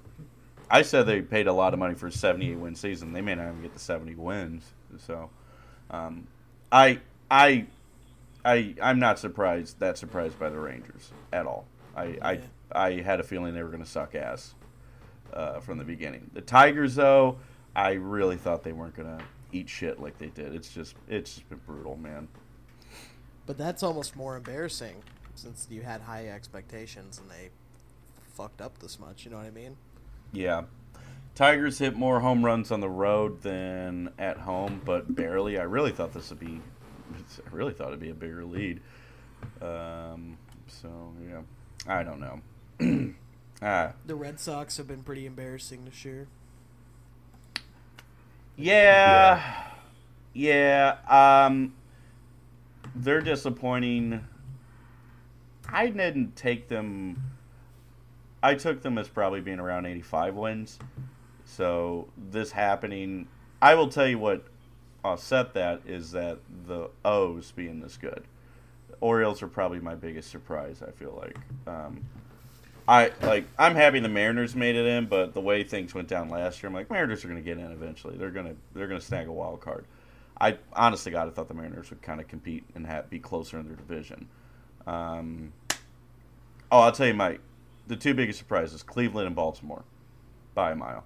I said they paid a lot of money for a 78 win season. They may not even get the 70 wins. So, um, I I I I'm not surprised that surprised by the Rangers at all. I I, I had a feeling they were going to suck ass uh, from the beginning. The Tigers though, I really thought they weren't going to eat shit like they did. It's just it's just been brutal, man. But that's almost more embarrassing since you had high expectations and they fucked up this much. You know what I mean? Yeah. Tigers hit more home runs on the road than at home, but barely. I really thought this would be, I really thought it'd be a bigger lead. Um, so yeah, I don't know. ah, The Red Sox have been pretty embarrassing this year. yeah, yeah. Um, they're disappointing. I didn't take them. I took them as probably being around 85 wins. So this happening, I will tell you what offset that is that the O's being this good. The Orioles are probably my biggest surprise. I feel like. Um, I like. I'm happy the Mariners made it in, but the way things went down last year, I'm like Mariners are going to get in eventually. They're gonna they're gonna snag a wild card. I honestly, God, I thought the Mariners would kind of compete and have, be closer in their division. Um, oh, I'll tell you, Mike, the two biggest surprises: Cleveland and Baltimore, by a mile.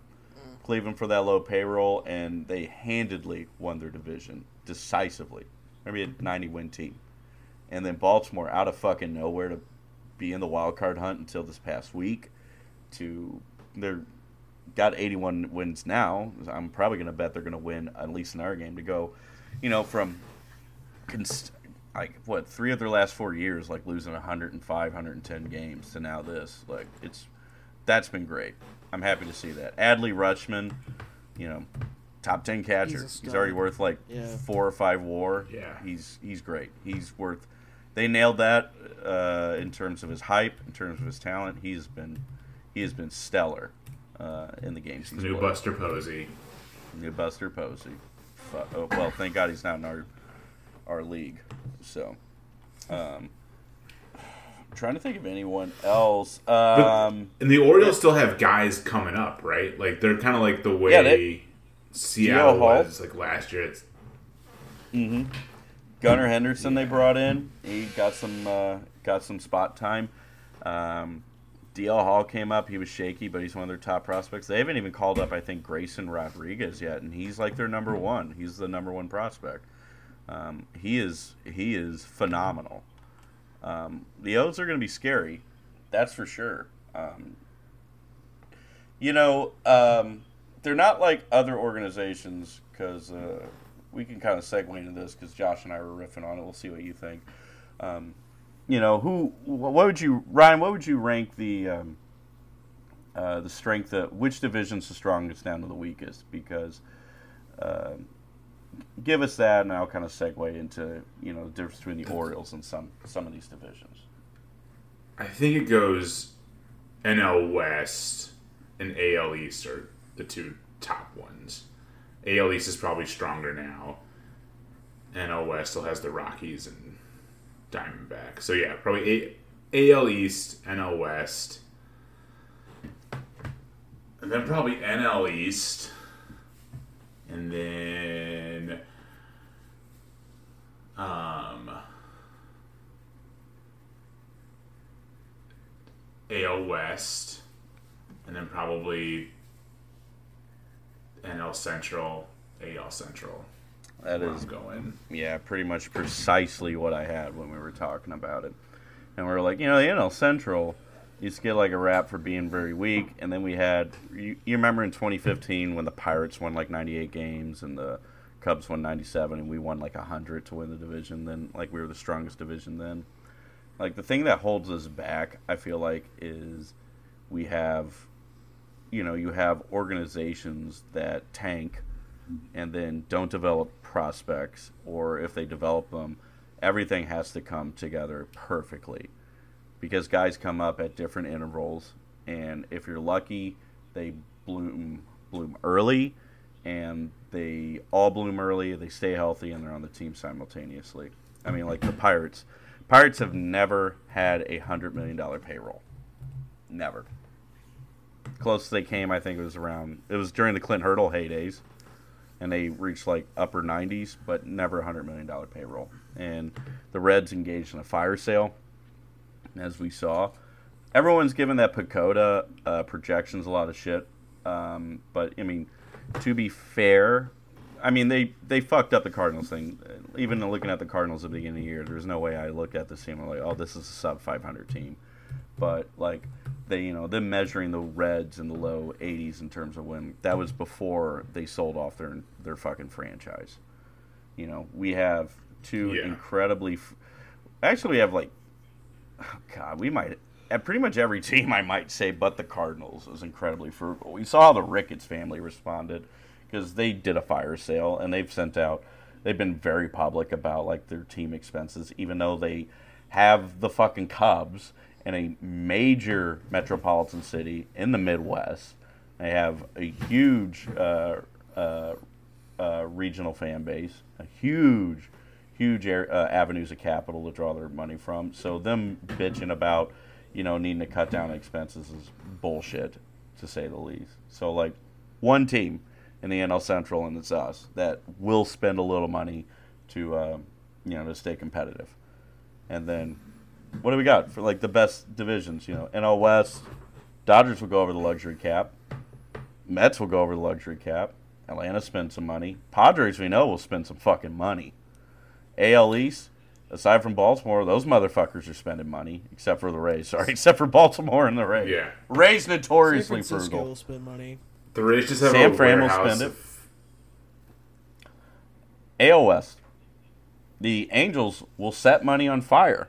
Cleveland for that low payroll, and they handedly won their division decisively. Maybe a 90 win team, and then Baltimore out of fucking nowhere to be in the wild card hunt until this past week. To they're got 81 wins now. I'm probably going to bet they're going to win at least in our game to go. You know, from cons- like what three of their last four years, like losing 105, 110 games to now this. Like it's that's been great. I'm happy to see that. Adley Rutschman, you know, top 10 catcher. He's He's, already worth like Yeah. four or five WAR. Yeah. he's he's great. He's worth. They nailed that uh, in terms of his hype, in terms of his talent. He's been he has been stellar uh, in the games. he's New played. Buster Posey. New Buster Posey. Oh, well, thank God he's not in our our league. So, um, trying to think of anyone else. Um, And the Orioles still have guys coming up, right? Like they're kind of like the way Yeah, they- Seattle was like last year. It's Gunnar Henderson they brought in. He got some uh, got some spot time. Um, DL Hall came up. He was shaky, but he's one of their top prospects. They haven't even called up, I think, Grayson Rodriguez yet, and he's like their number one. He's the number one prospect. Um, he is he is phenomenal. Um, the O's are going to be scary, that's for sure. Um, you know, um, they're not like other organizations because uh, we can kind of segue into this because Josh and I were riffing on it. We'll see what you think. Um, you know, who? What would you, Ryan? What would you rank the um, uh, the strength of which division's the strongest down to the weakest? Because uh, give us that, and I'll kind of segue into you know the difference between the Orioles and some some of these divisions. I think it goes NL West and AL East are the two top ones. AL East is probably stronger now. NL West still has the Rockies and Diamondback. So yeah, probably A- AL East, NL West, and then probably NL East, and then um. AL West, and then probably NL Central, AL Central. That is going. Yeah, pretty much precisely what I had when we were talking about it. And we were like, you know, the NL Central used to get like a rap for being very weak. And then we had, you, you remember in 2015 when the Pirates won like 98 games and the Cubs won 97 and we won like 100 to win the division. Then, like, we were the strongest division then. Like, the thing that holds us back, I feel like, is we have, you know, you have organizations that tank and then don't develop prospects, or if they develop them, everything has to come together perfectly because guys come up at different intervals, and if you're lucky, they bloom bloom early, and they all bloom early. They stay healthy, and they're on the team simultaneously. I mean, like the Pirates. Pirates have never had a hundred million dollar payroll. Never. Closest they came, I think, it was around. It was during the Clint Hurdle heydays and they reached like upper 90s, but never a hundred million dollar payroll. And the Reds engaged in a fire sale, as we saw. Everyone's given that PECOTA uh, projections a lot of shit, um, but I mean, to be fair, I mean they they fucked up the Cardinals thing. Even looking at the Cardinals at the beginning of the year, there's no way I looked at this team and like, oh, this is a sub 500 team. But like they, you know, them measuring the Reds in the low 80s in terms of win, that was before they sold off their their fucking franchise. You know, we have two Yeah. incredibly. Actually, we have like, oh God, we might at pretty much every team I might say, but the Cardinals is incredibly frugal. We saw how the Ricketts family responded because they did a fire sale and they've sent out. They've been very public about like their team expenses, even though they have the fucking Cubs in a major metropolitan city in the Midwest. They have a huge uh, uh, uh, regional fan base, a huge, huge air, uh, avenues of capital to draw their money from. So them bitching about, you know, needing to cut down expenses is bullshit, to say the least. So like, one team in the NL Central, and it's us that will spend a little money to, uh, you know, to stay competitive. And then, what do we got for like the best divisions? You know, NL West, Dodgers will go over the luxury cap. Mets will go over the luxury cap. Atlanta spend some money. Padres, we know, will spend some fucking money. AL East, aside from Baltimore, those motherfuckers are spending money, except for the Rays. Sorry, except for Baltimore and the Rays. Yeah. Rays San notoriously Francisco frugal. will spend money. The Rays just have Sam a Fran will warehouse spend it. of- AL West, the Angels will set money on fire.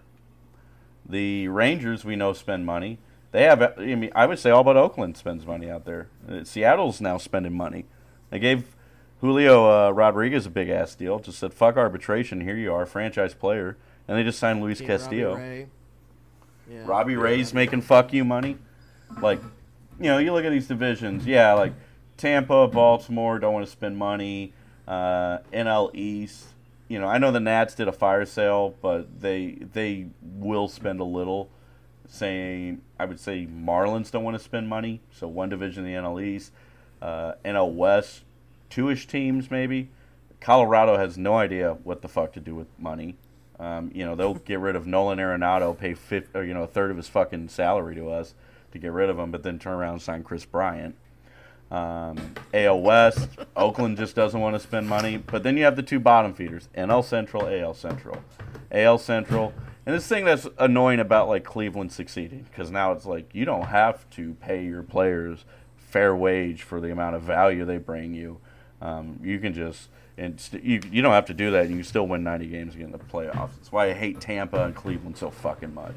The Rangers, we know, spend money. They have, I mean, I would say all but Oakland spends money out there. Uh, Seattle's now spending money. They gave Julio uh, Rodriguez a big ass deal. Just said, "Fuck arbitration. Here you are, franchise player," and they just signed Luis Team Castillo. Robbie Ray. Yeah. Robbie Ray's making fuck you money. Like, you know, you look at these divisions. Yeah, like Tampa, Baltimore don't want to spend money. Uh, NL East. You know, I know the Nats did a fire sale, but they they will spend a little. Same, I would say Marlins don't want to spend money, so one division the NL East, uh, NL West, two-ish teams maybe. Colorado has no idea what the fuck to do with money. Um, you know, they'll get rid of Nolan Arenado, pay fifth, or, you know a third of his fucking salary to us to get rid of him, but then turn around and sign Kris Bryant. Um, AL West, Oakland just doesn't want to spend money. But then you have the two bottom feeders, NL Central, AL Central. AL Central, and this thing that's annoying about like Cleveland succeeding, because now it's like you don't have to pay your players fair wage for the amount of value they bring you. Um, you can just and st- you you don't have to do that. and You can still win 90 games again in the playoffs. That's why I hate Tampa and Cleveland so fucking much.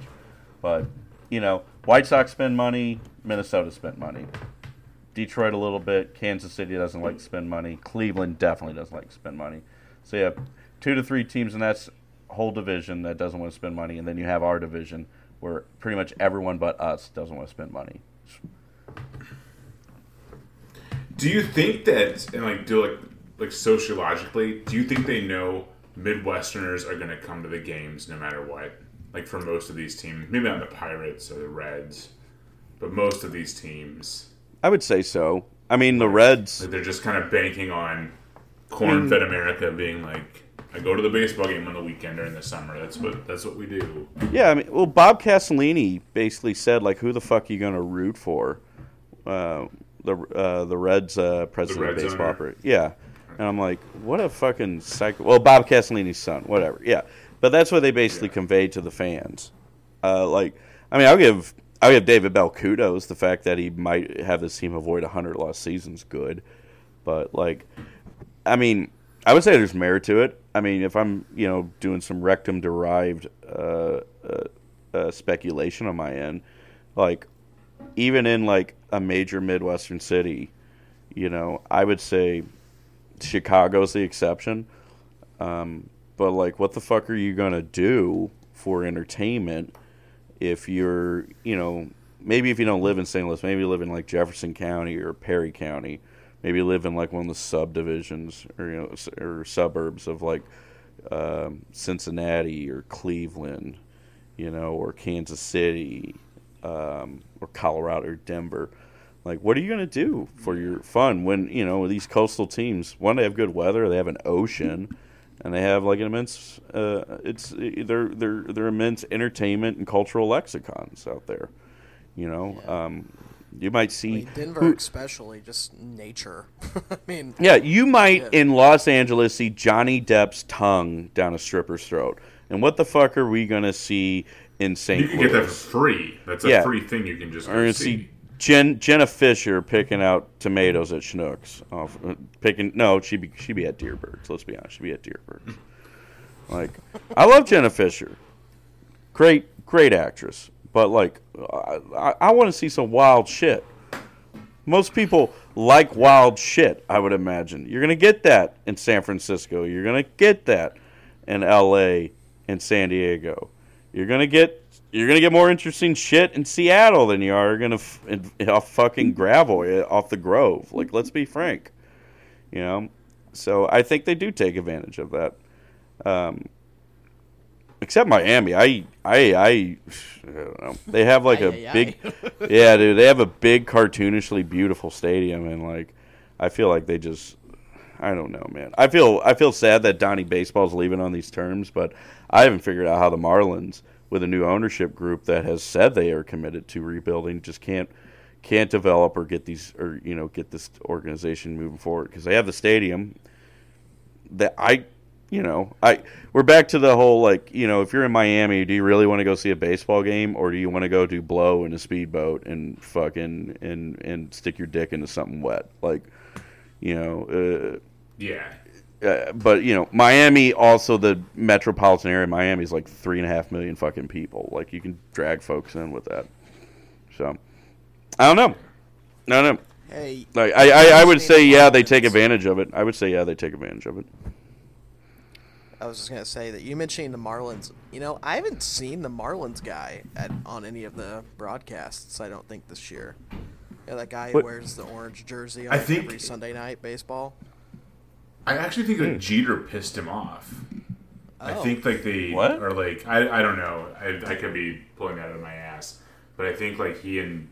But you know, White Sox spend money, Minnesota spent money. Detroit a little bit. Kansas City doesn't like to spend money. Cleveland definitely doesn't like to spend money. So you have two to three teams in that whole division that doesn't want to spend money, and then you have our division where pretty much everyone but us doesn't want to spend money. Do you think that, and like, do like, like sociologically, do you think they know Midwesterners are going to come to the games no matter what? Like for most of these teams, maybe not the Pirates or the Reds, but most of these teams, I would say so. I mean, the Reds. like they're just kind of banking on corn-fed America being like, I go to the baseball game on the weekend during the summer. That's what that's what we do. Yeah, I mean, well, Bob Castellini basically said like, "Who the fuck are you going to root for?" Uh, the uh, the Reds uh, president Reds of baseball operator. Yeah, and I'm like, what a fucking psycho. Well, Bob Castellini's son, whatever. Yeah, but that's what they basically Yeah. conveyed to the fans. Uh, like, I mean, I'll give I'll give David Bell kudos. The fact that he might have this team avoid 100 lost seasons, good. But like, I mean, I would say there's merit to it. I mean, if I'm, you know, doing some rectum derived uh, uh, uh, speculation on my end, like, even in like a major Midwestern city, you know, I would say Chicago's the exception. Um, but like, what the fuck are you gonna do for entertainment if you're, you know, maybe if you don't live in St. Louis, maybe you live in like Jefferson County or Perry County, maybe you live in like one of the subdivisions or you know or suburbs of like um, Cincinnati or Cleveland, you know, or Kansas City, um, or Colorado or Denver. Like, what are you gonna do for your fun when you know these coastal teams? One, they have good weather, they have an ocean, and they have like an immense. Uh, it's they're they're they're immense entertainment and cultural lexicons out there. You know, um, you might I see mean, Denver, who- especially, just nature. I mean, yeah, you might Yeah. in Los Angeles see Johnny Depp's tongue down a stripper's throat. And what the fuck are we gonna see in St. You can Louis? get that for free. That's a Yeah. free thing you can just We're go see. see Jen Jenna Fischer picking out tomatoes at Schnucks. Off, uh, picking no, she be she be at Dierbergs. Let's be honest, she be at Dierbergs. like, I love Jenna Fischer. Great, great actress. But like, I, I, I want to see some wild shit. Most people like wild shit. I would imagine you're gonna get that in San Francisco. You're gonna get that in L.A. and San Diego. You're gonna get you're gonna get more interesting shit in Seattle than you are gonna f- in, off fucking gravel eh, off the Grove. Like, let's be frank. You know, so I think they do take advantage of that. Um, except Miami, I I I, I don't know. They have like a big, yeah, dude. They have a big, cartoonishly beautiful stadium, and like, I feel like they just, I don't know, man. I feel I feel sad that Donnie Baseball's leaving on these terms, but I haven't figured out how the Marlins, with a new ownership group that has said they are committed to rebuilding, just can't can't develop or get these or you know get this organization moving forward because they have the stadium that I, you know, I we're back to the whole like, you know, if you're in Miami, do you really want to go see a baseball game or do you want to go do blow in a speedboat and fucking and and stick your dick into something wet? Like, you know, uh, Yeah. Uh, but you know, Miami also the metropolitan area. Miami's like three and a half million fucking people. Like you can drag folks in with that. So, I don't know. I don't know. hey, Like I, I, I would say yeah, they take advantage of it. I would say yeah, they take advantage of it. I was just gonna say that you mentioning the Marlins. You know, I haven't seen the Marlins guy at on any of the broadcasts. I don't think this year. Yeah, that guy who What- wears the orange jersey I on think- every Sunday night baseball. I actually think Hmm. that Jeter pissed him off. I Oh. think like they What? or like I, I don't know. I, I could be pulling that out of my ass. but I think like he and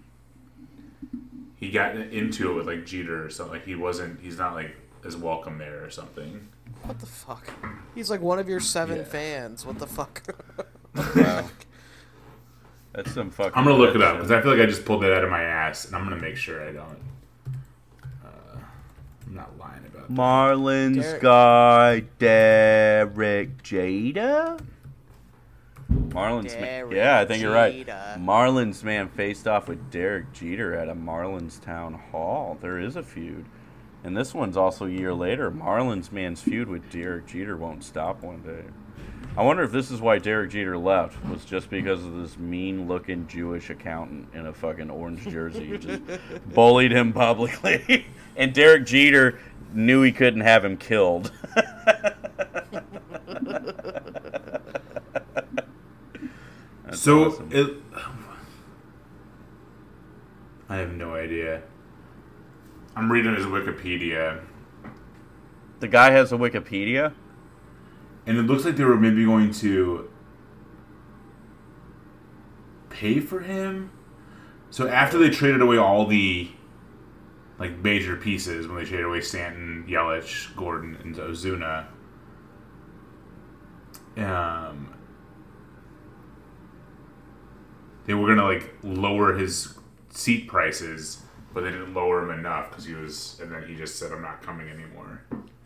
he got into it with like Jeter or something. Like he wasn't. He's not like as welcome there or something. What the fuck? He's like one of your seven Yeah. fans. What the fuck? Wow. That's some fucking. I'm gonna look it up because I feel like I just pulled that out of my ass, and I'm gonna make sure I don't. Marlins Derek- guy Derek Jeter. Marlins, man. Yeah, I think you're right. Marlins man faced off with Derek Jeter at a Marlins town hall. There is a feud, and this one's also a year later. Marlins man's feud with Derek Jeter won't stop one day. I wonder if this is why Derek Jeter left was just because of this mean-looking Jewish accountant in a fucking orange jersey who just bullied him publicly, and Derek Jeter knew he couldn't have him killed. So awesome. it. I have no idea. I'm reading his Wikipedia, the guy has a Wikipedia. and it looks like they were maybe going to pay for him. So after they traded away all the like major pieces, when they traded away Stanton, Yelich, Gordon, and Ozuna, um, they were gonna like lower his seat prices, but they didn't lower him enough because he was, and then he just said, "I'm not coming anymore."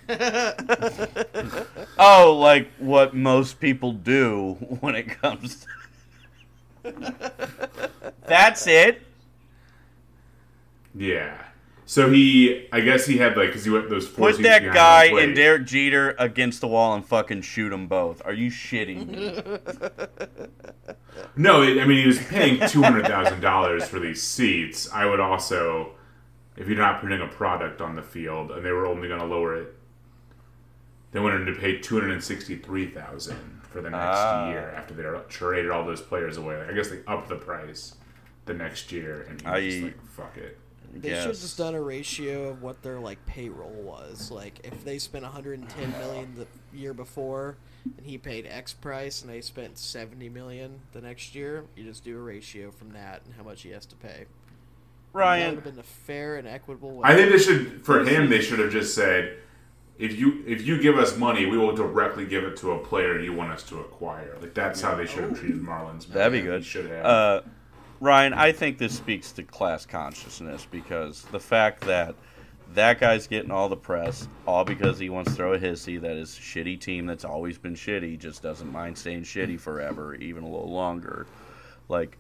Oh, like what most people do when it comes. To... That's it. Yeah. So he, I guess he had like, because he went those four. Put that guy and Derek Jeter against the wall and fucking shoot them both. Are you shitting me? No, I mean he was paying two hundred thousand dollars for these seats. I would also, if you're not putting a product on the field and they were only going to lower it, they wanted to pay two hundred and sixty-three thousand for the next Ah. year after they traded all those players away. Like, I guess they upped the price the next year, and he was just like, "Fuck it." They should have just done a ratio of what their like payroll was. Like if they spent 110 million the year before, and he paid X price, and they spent 70 million the next year, you just do a ratio from that and how much he has to pay. That would have been a fair and equitable way. I think they should for him. They should have just said, "If you if you give us money, we will directly give it to a player you want us to acquire." Like that's how they should have treated Marlins. that'd be good. Should have. Uh, Ryan, I think this speaks to class consciousness because the fact that that guy's getting all the press, all because he wants to throw a hissy that his shitty team that's always been shitty just doesn't mind staying shitty forever, even a little longer. Like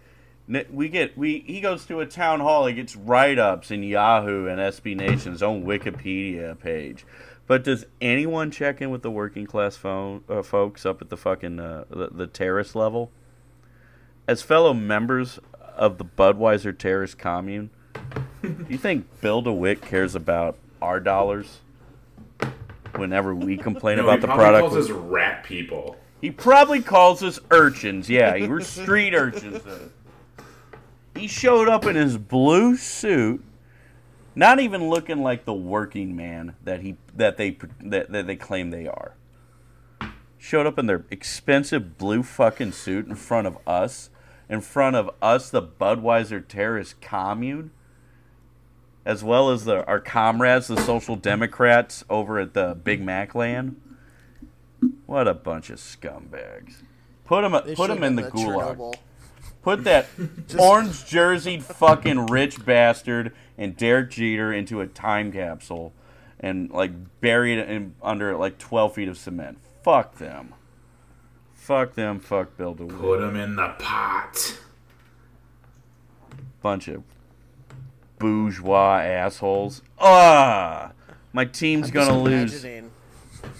we get we he goes to a town hall, he gets write ups in Yahoo and SB Nation's own Wikipedia page. But does anyone check in with the working class phone, uh, folks up at the fucking uh, the, the terrace level? As fellow members of the Budweiser terrorist commune, do you think Bill DeWitt cares about our dollars whenever we complain no, about he the probably product? calls us rat people. He probably calls us urchins. Yeah, we're street urchins. He showed up in his blue suit, not even looking like the working man that he that they that, that they claim they are. Showed up in their expensive blue fucking suit in front of us, in front of us, the Budweiser terrorist commune, as well as the our comrades, the Social Democrats over at the Big Mac land. What a bunch of scumbags. Put them, They put should've in the gulag. Chernobyl. Put that orange jerseyed fucking rich bastard and Derek Jeter into a time capsule and like bury it in, under like 12 feet of cement. Fuck them. Fuck them. Fuck Bill DeWitt. Put them in the pot. Bunch of bourgeois assholes. Ah, my team's I'm gonna lose imagining-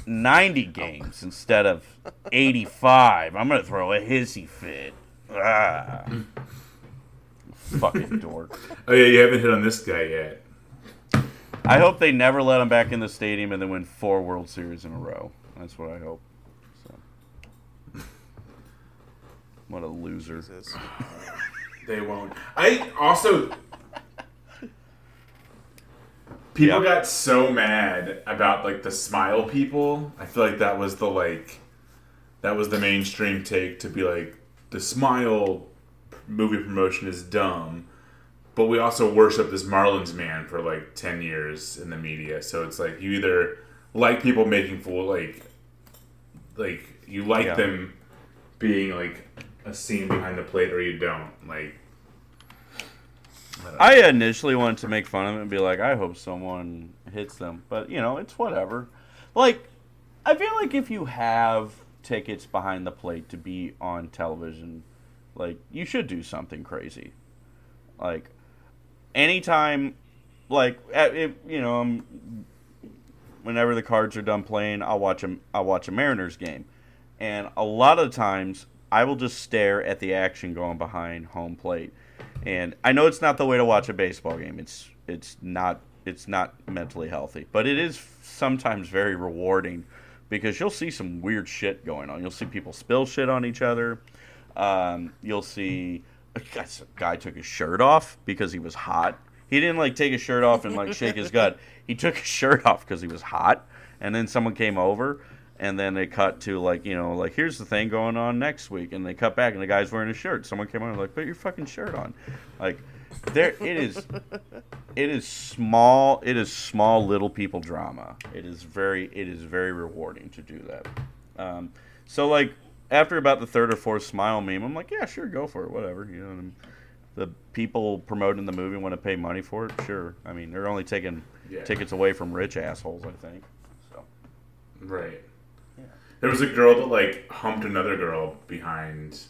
90 games instead of 85. I'm gonna throw a hissy fit. Ah. Fucking dork. Oh yeah, you haven't hit on this guy yet. I hope they never let him back in the stadium and then win four World Series in a row. That's what I hope. So. What a loser. They won't. I also. People Yeah. got so mad about like the smile people. I feel like that was the like, that was the mainstream take to be like the smile movie promotion is dumb, but we also worship this Marlins man for like ten years in the media. So it's like you either like people making fool like like you like Yeah. them being like a scene behind the plate or you don't. Like I initially wanted to make fun of it and be like, I hope someone hits them, but you know, it's whatever. Like, I feel like if you have tickets behind the plate to be on television, like you should do something crazy. Like, anytime, like you know, um, whenever the Cards are done playing, I'll watch a I'll watch a Mariners game, and a lot of times I will just stare at the action going behind home plate. And I know it's not the way to watch a baseball game. It's it's not it's not mentally healthy, but it is sometimes very rewarding because you'll see some weird shit going on. You'll see people spill shit on each other. Um, you'll see a guy, a guy took his shirt off because he was hot. He didn't like take his shirt off and like shake his gut. He took his shirt off because he was hot, and then someone came over, and then they cut to like you know like here's the thing going on next week, and they cut back and the guy's wearing a shirt. Someone came on and like put your fucking shirt on, like there it is. It is small. It is small little people drama. It is very. It is very rewarding to do that. Um, so like after about the third or fourth smile meme, I'm like, yeah, sure, go for it, whatever. You know, and the people promoting the movie want to pay money for it. Sure. I mean, they're only taking Yeah. tickets away from rich assholes. I think. So Right. There was a girl that like humped another girl behind.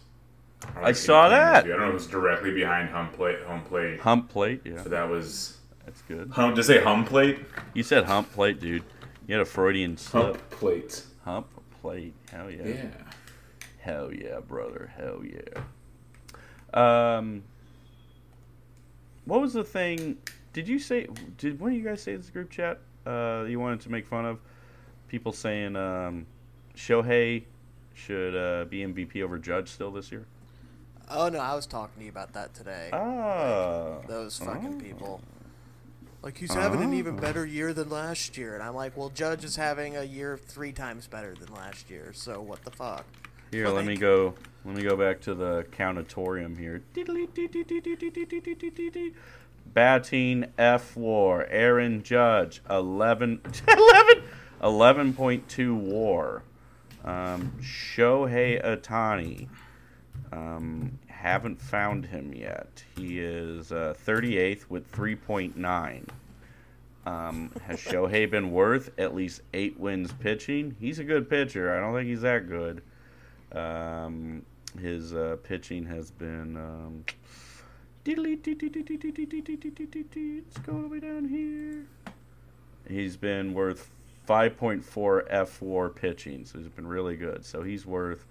or, I saw that. I don't know if it was directly behind home plate. Home plate. hump plate, yeah, But that was that's good. hum. Did I say hum plate? You said hump plate, dude. You had a Freudian slip. Hump plate. Hump plate. Hell yeah. Yeah. Hell yeah, brother. Hell yeah. Um, what was the thing? Did you say? Did one of you guys say this group chat? Uh, you wanted to make fun of people saying um, Shohei should uh, be MVP over Judge still this year. Oh no, I was talking to you about that today. Ah, Those fucking Oh. people. Like he's having an even Oh. better year than last year, and I'm like, well, Judge is having a year three times better than last year. So what the fuck? Here, let me go. Let me go back to the countatorium here. Batting F War. Aaron Judge 11, 11, 11.2 WAR. Um, Shohei Ohtani. Um, haven't found him yet. He is uh, 38th with 3.9. Um, has Shohei been worth at least eight wins pitching? He's a good pitcher. I don't think he's that good. Um, his uh, pitching has been. Um, let's go all the way down here. He's been worth 5.4 F war pitching, so he's been really good. So he's worth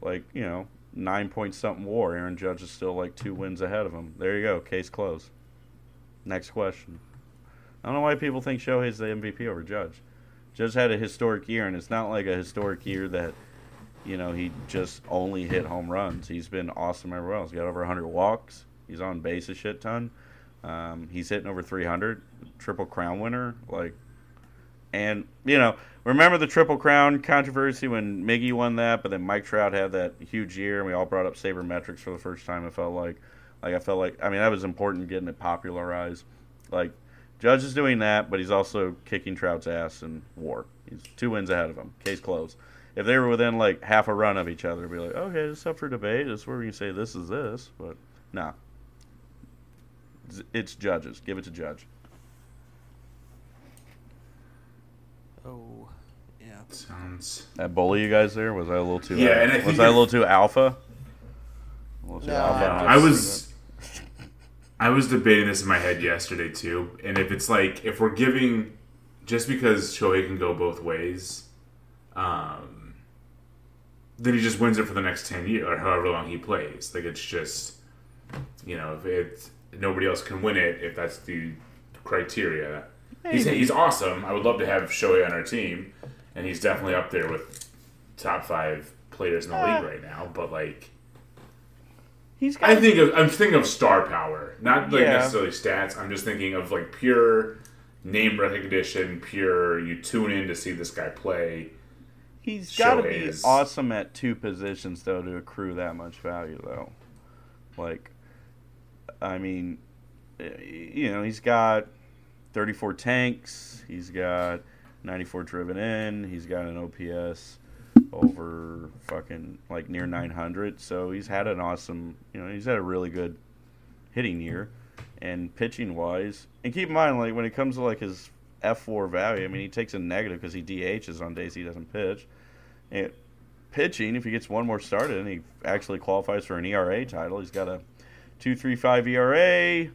like you know nine point something war. Aaron Judge is still like two wins ahead of him. There you go. Case closed. Next question. I don't know why people think Shohei's the MVP over Judge. Judge had a historic year, and it's not like a historic year that, you know, he just only hit home runs. He's been awesome everywhere else. He's got over 100 walks. He's on base a shit ton. Um, he's hitting over 300. Triple Crown winner. Like, and, you know, remember the Triple Crown controversy when Miggy won that, but then Mike Trout had that huge year, and we all brought up sabermetrics for the first time. It felt like, like I felt like, I mean, that was important getting it popularized. Like, Judge is doing that, but he's also kicking Trout's ass in war. He's two wins ahead of him. Case closed. If they were within like half a run of each other, it'd be like, okay, it's up for debate. It's where we can say this is this, but nah. It's- judges. Give it to Judge. Oh, yeah. Sounds. That bully you guys there was I a little too? Yeah, and I think was think I a little too alpha? A little too No, alpha on I was. I was debating this in my head yesterday too, and if it's like if we're giving, just because Shohei can go both ways, um, then he just wins it for the next ten years or however long he plays. Like it's just, you know, if it's nobody else can win it if that's the criteria. He's, he's awesome. I would love to have Shohei on our team, and he's definitely up there with top five players in the Ah. league right now. But like, He's got. I think of I'm thinking of star power, not like Yeah. necessarily stats. I'm just thinking of like pure name recognition, pure you tune in to see this guy play. He's got to be awesome at two positions though to accrue that much value though. Like, I mean, you know, he's got 34 tanks. He's got 94 driven in. He's got an OPS over fucking like near 900. So he's had an awesome, you know, he's had a really good hitting year and pitching wise. And keep in mind, like when it comes to like his F4 value, I mean, he takes a negative because he DHs on days he doesn't pitch. And pitching, if he gets one more started and he actually qualifies for an ERA title, he's got a 2.35 ERA,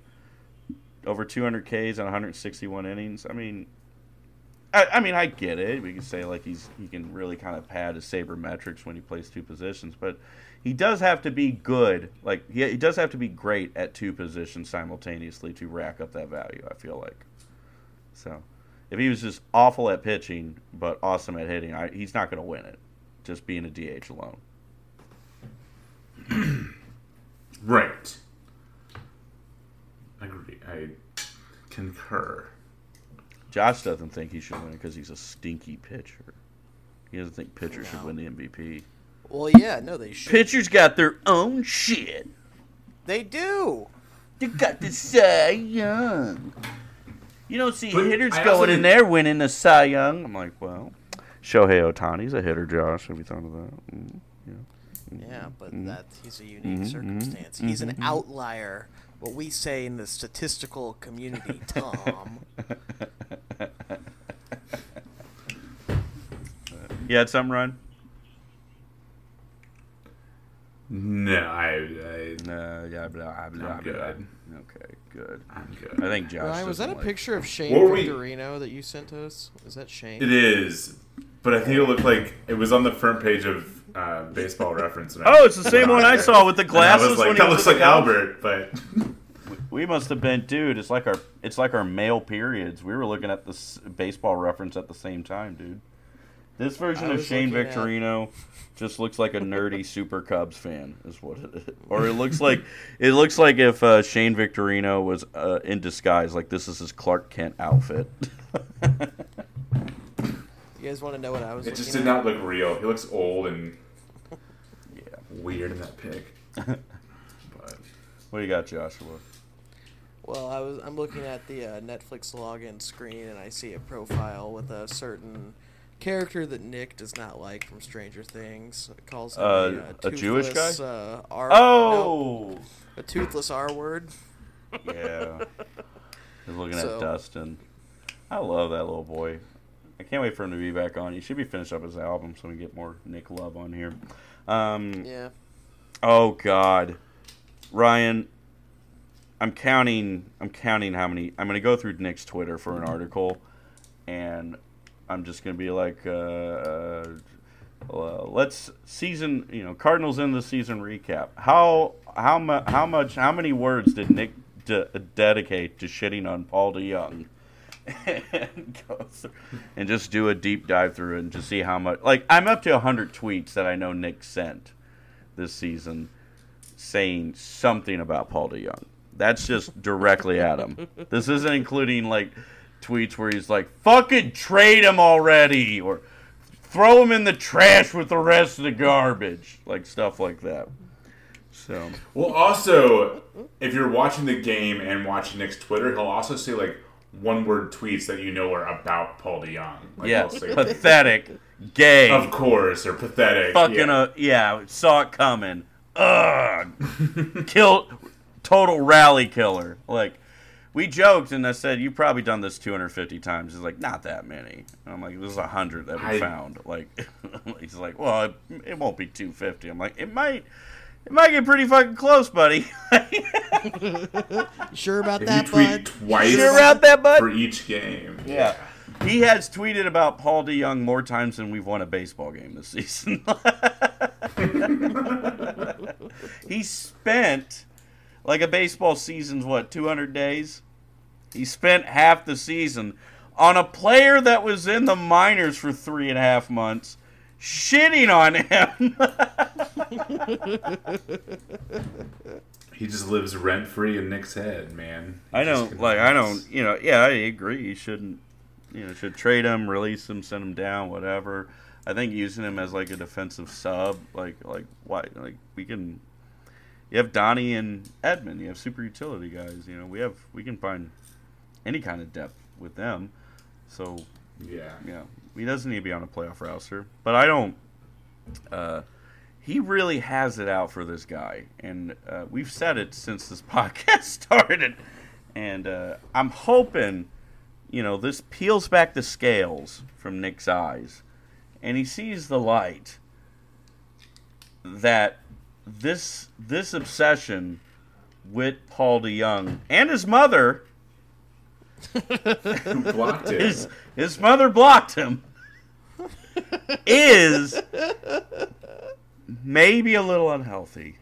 over 200 Ks on 161 innings. I mean, I, I, mean, I get it. We can say like he's he can really kind of pad his saber metrics when he plays two positions, but he does have to be good. Like he, he does have to be great at two positions simultaneously to rack up that value. I feel like. So, if he was just awful at pitching but awesome at hitting, I, he's not going to win it. Just being a DH alone. right. I agree. I concur. Josh doesn't think he should win it because he's a stinky pitcher. He doesn't think pitchers No. should win the MVP. Well, yeah, no, they should. Pitchers got their own shit. They do. They got the Cy Young. You don't see But hitters I going in think- there winning the Cy Young. I'm like, well, Shohei Ohtani's a hitter, Josh. Have you thought of that? Mm, yeah. Yeah, but Mm-hmm. that he's a unique circumstance. He's an outlier. What we say in the statistical community, Tom. You had something, Ryan? No, I, I No, yeah, blah, blah, I'm blah. good. Okay, good. I'm good. I think Josh. Ryan, was that a like- picture of Shane What were we- Victorino that you sent us? Is that Shane? It is, but I think it looked like it was on the front page of uh, Baseball Reference. and Oh, it's the same one I saw with the glasses. was like, when that was looks like Albert, but We must have been, dude. It's like our, it's like our male periods. We were looking at this baseball reference at the same time, dude. This version of Shane looking at- Victorino just looks like a nerdy Super Cubs fan, is what it is. Or it looks like, it looks like if uh, Shane Victorino was uh, in disguise, like this is his Clark Kent outfit. You guys want to know what I was it just did at? not look real. He looks old and yeah. Weird in that pic. but What do you got, Joshua? Well, I was I'm looking at the uh, Netflix login screen and I see a profile with a certain character that Nick does not like from Stranger Things. It calls him Uh, a, a Jewish guy? Uh, R- Oh, no, a toothless R word. yeah. He's looking So- at Dustin. I love that little boy. I can't wait for him to be back on. He should be finished up his album so we get more Nick love on here. Um, Yeah. Oh God, Ryan, I'm counting. I'm counting how many. I'm gonna go through Nick's Twitter for an article, and I'm just gonna be like, uh, uh, uh, let's season. You know, Cardinals in the season recap. How how mu- how much how many words did Nick de- dedicate to shitting on Paul DeJong? And, through, and just do a deep dive through it and just see how much. Like I'm up to hundred tweets that I know Nick sent this season saying something about Paul DeJong. That's just directly at him. This isn't including like tweets where he's like, "Fucking trade him already," or "Throw him in the trash with the rest of the garbage," like stuff like that. So well, also if you're watching the game and watching Nick's Twitter, he'll also say like one word tweets that you know are about Paul DeJong. Like, yeah, pathetic, gay, of course, or pathetic. fucking yeah. uh, yeah, saw it coming. Ugh, kill, total rally killer. Like we joked, and I said you probably done this 250 times. He's like, not that many. And I'm like, this is a hundred that we I- found. Like he's like, well, it, it won't be 250. I'm like, it might. It might get pretty fucking close, buddy. Sure about If that, you tweet bud? twice sure about that, bud? for each game. Yeah. He has tweeted about Paul DeJong more times than we've won a baseball game this season. he spent like a baseball season's what, 200 days? He spent half the season on a player that was in the minors for three and a half months, shitting on him. He just lives rent free in Nick's head, man. He I don't like. I don't. You know. Yeah, I agree. You shouldn't. You know, should trade him, release him, send him down, whatever. I think using him as like a defensive sub, like like why? Like we can. you have Donnie and Edman. You have super utility guys. You know, we have we can find any kind of depth with them. So Yeah. yeah, he doesn't need to be on a playoff roster. But I don't. Uh, he really has it out for this guy, and uh, we've said it since this podcast started. And uh, I'm hoping, you know, this peels back the scales from Nick's eyes, and he sees the light that this this obsession with Paul DeJong and his mother Who blocked it? his his mother blocked him is maybe a little unhealthy.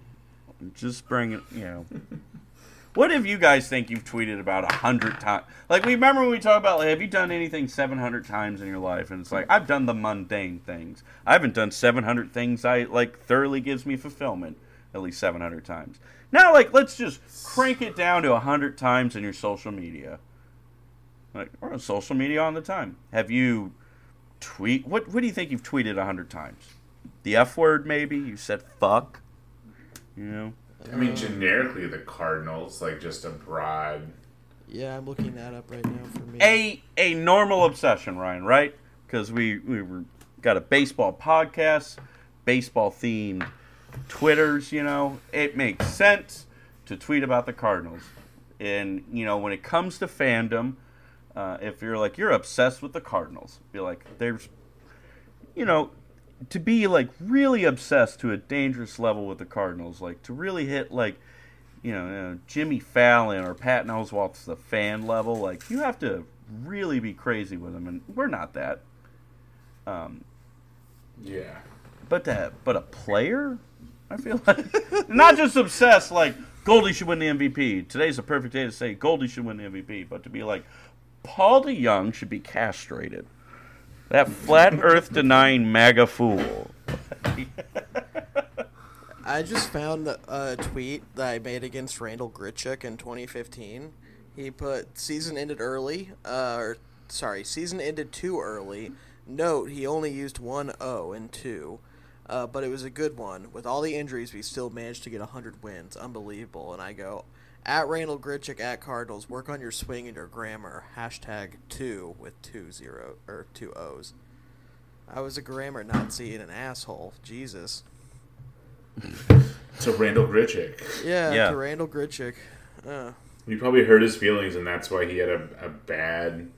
Just bring it, you know. What if you guys think you've tweeted about a hundred times? Like, we remember when we talk about, like, have you done anything 700 times in your life? And it's like, I've done the mundane things. I haven't done 700 things I, like, thoroughly gives me fulfillment at least 700 times. Now, like, let's just crank it down to 100 times in your social media. Like, we're on social media all the time. Have you tweet? What What do you think you've tweeted a hundred times? The F word, maybe. You said fuck. You know. I mean, generically, the Cardinals, like just a broad. Yeah, I'm looking that up right now for me. A a normal obsession, Ryan. Right? Because we we were, got a baseball podcast, baseball themed Twitters. You know, it makes sense to tweet about the Cardinals. And you know, when it comes to fandom, uh, if you're like you're obsessed with the Cardinals, be like there's, you know, to be like really obsessed to a dangerous level with the Cardinals, like to really hit like, you know, you know Jimmy Fallon or Pat Oswalt's the fan level, like you have to really be crazy with them, and we're not that. Um, Yeah. but that, but a player, I feel like not just obsessed like Goldie should win the MVP. Today's a perfect day to say Goldie should win the MVP, but to be like Paul DeJong should be castrated. That flat Earth denying MAGA fool. I just found a tweet that I made against Randal Grichuk in 2015. He put season ended early, uh, or sorry, season ended too early. Note he only used one O and two, uh, but it was a good one. With all the injuries, we still managed to get 100 wins. Unbelievable. And I go, at Randal Grichuk at Cardinals, work on your swing and your grammar. Hashtag two with two zero or two O's. I was a grammar Nazi and an asshole. Jesus. To Randal Grichuk. Yeah, Yeah. to Randal Grichuk. Uh, You probably hurt his feelings, and that's why he had a, a bad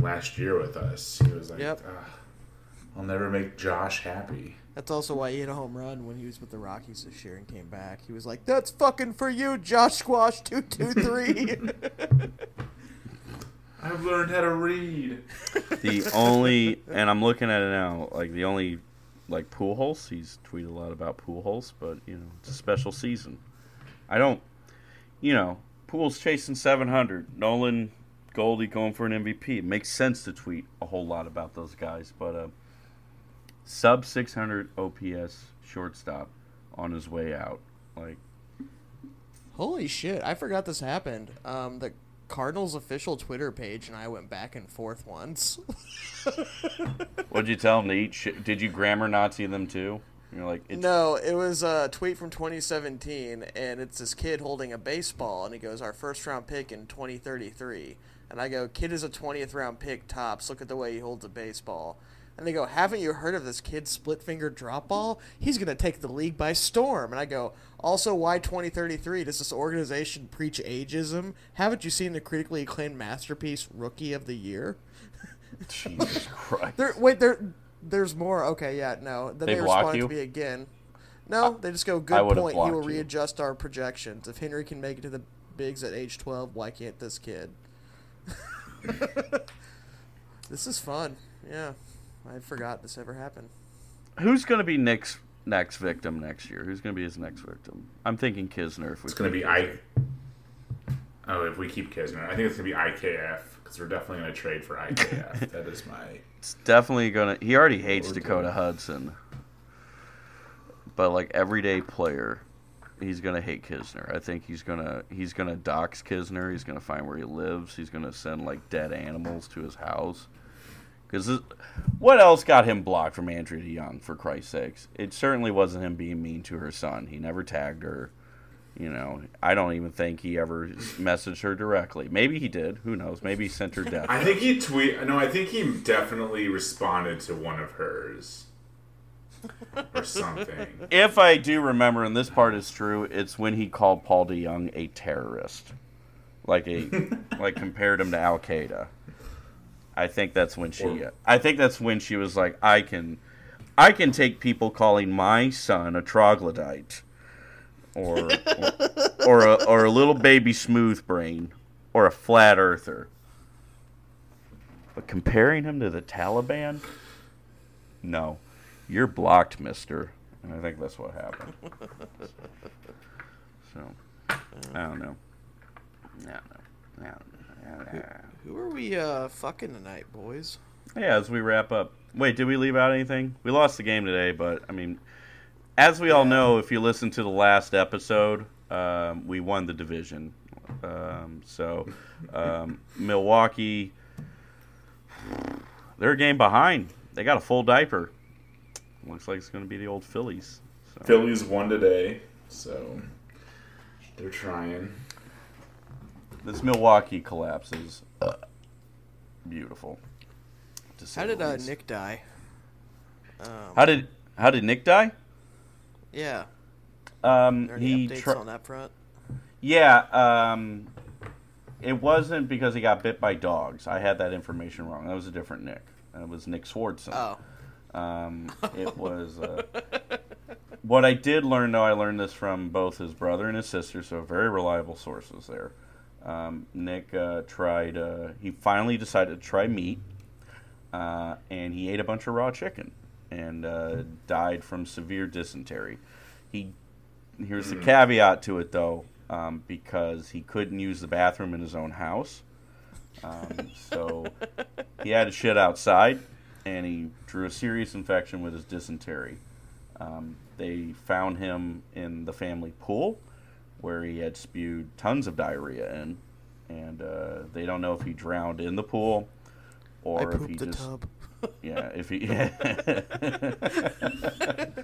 last year with us. He was like, Yep. I'll never make Josh happy. That's also why he hit a home run when he was with the Rockies this year and came back. He was like, "That's fucking for you, Josh Squash two two three. I've learned how to read. The only, and I'm looking at it now, like the only, like Pujols. He's tweeted a lot about Pujols, but you know it's a special season. I don't, you know, Pujols' chasing 700. Nolan, Goldie going for an MVP. It makes sense to tweet a whole lot about those guys, but uh, sub 600 OPS shortstop on his way out. Like, Holy shit! I forgot this happened. Um, the Cardinals official Twitter page and I went back and forth once. what'd you tell him to eat? Shit? Did you grammar Nazi them too? You're like, it's, No, it was a tweet from 2017, and it's this kid holding a baseball, and he goes, "Our first round pick in 2033." And I go, "Kid is a 20th round pick tops. Look at the way he holds a baseball." And they go, "Haven't you heard of this kid split finger drop ball? He's gonna take the league by storm." And I go, "Also, why 2033? Does this organization preach ageism? Haven't you seen the critically acclaimed masterpiece Rookie of the Year?" Jesus Christ. There, wait, there, there's more. Okay, yeah, no. Then They they, to me again. No, they just go, good point. He will blocked you. readjust our projections. If Henry can make it to the bigs at age 12, why can't this kid? this is fun. Yeah, I forgot this ever happened. Who's going to be Nick's next victim next year? Who's going to be his next victim? I'm thinking Knizner. If we It's going to keep be I. Oh, if we keep Knizner, I think it's going to be IKF because we're definitely going to trade for IKF. that is my. It's definitely going to. He already hates we're Dakota doing. Hudson. But like everyday player, he's going to hate Knizner. I think he's going to he's going to dox Knizner. He's going to find where he lives. He's going to send like dead animals to his house. Because what else got him blocked from Andrea DeJong? For Christ's sakes, it certainly wasn't him being mean to her son. He never tagged her. You know, I don't even think he ever messaged her directly. Maybe he did. Who knows? Maybe he sent her death. I think he tweet. No, I think he definitely responded to one of hers or something. if I do remember, and this part is true, it's when he called Paul DeJong a terrorist, like a like compared him to Al Qaeda. I think that's when she. Or- I think that's when she was like, I can, I can take people calling my son a troglodyte, or or, or a or a little baby smooth brain, or a flat earther. But comparing him to the Taliban, no, you're blocked, Mister. And I think that's what happened. so I don't know. I don't know. I don't know. I don't know. Who are we uh, fucking tonight, boys? Yeah, as we wrap up. Wait, did we leave out anything? We lost the game today, but I mean, as we all know, if you listen to the last episode, um, we won the division. Um, so, um, Milwaukee, they're a game behind. They got a full diaper. Looks like it's going to be the old Phillies. So. Phillies won today, so they're trying. This Milwaukee collapse is uh, beautiful. How did uh. Nick die? Um, How did how did Nick die? yeah. Um, he updates tr- on that front? Yeah, um, it wasn't because he got bit by dogs. I had that information wrong. That was a different Nick. That was Nick Swardson. Oh. Um, it was. Uh, what I did learn, though, I learned this from both his brother and his sister, so very reliable sources there. Um, Nick uh, tried. Uh, he finally decided to try meat, uh, and he ate a bunch of raw chicken and uh, died from severe dysentery. He here's the caveat to it, though, um, because he couldn't use the bathroom in his own house. Um, so he had to shit outside, and he drew a serious infection with his dysentery. Um, they found him in the family pool, where he had spewed tons of diarrhea in, and uh, they don't know if he drowned in the pool or if he the just tub. yeah if he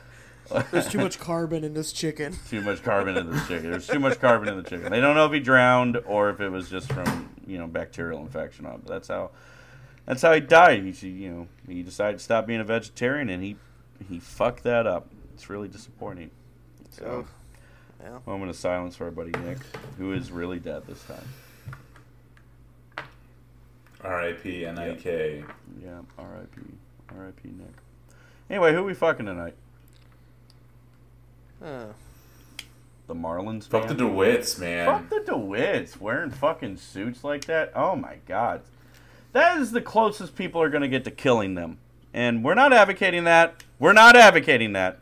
There's too much carbon in this chicken. too much carbon in this chicken. There's too much carbon in the chicken. They don't know if he drowned or if it was just from you know bacterial infection. But that's how that's how he died. He you know he decided to stop being a vegetarian and he he fucked that up. It's really disappointing. So Oh. Yeah. moment of silence for our buddy Nick, who is really dead this time. R.I.P. N.I.K. Yeah, R.I.P. R.I.P. Nick. Anyway, who are we fucking tonight? Huh. The Marlins. Fuck the? DeWitts, man. Fuck the DeWitts wearing fucking suits like that. Oh my god. That is the closest people are going to get to killing them. And we're not advocating that. We're not advocating that.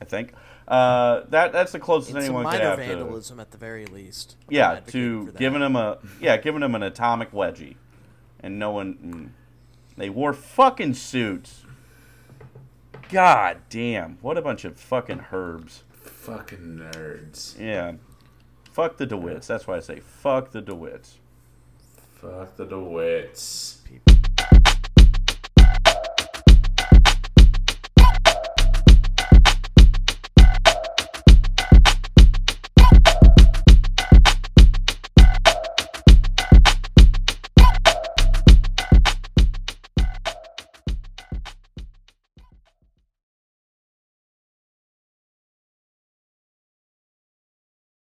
I think. Uh, that that's the closest It's some anyone could minor have to. vandalism at the very least. I'm Yeah, to giving him a yeah, giving him an atomic wedgie, and no one. Mm, they wore fucking suits. God damn! What a bunch of fucking herbs. Fucking nerds. Yeah. Fuck the DeWitts. That's why I say fuck the DeWitts. Fuck the DeWitts. People.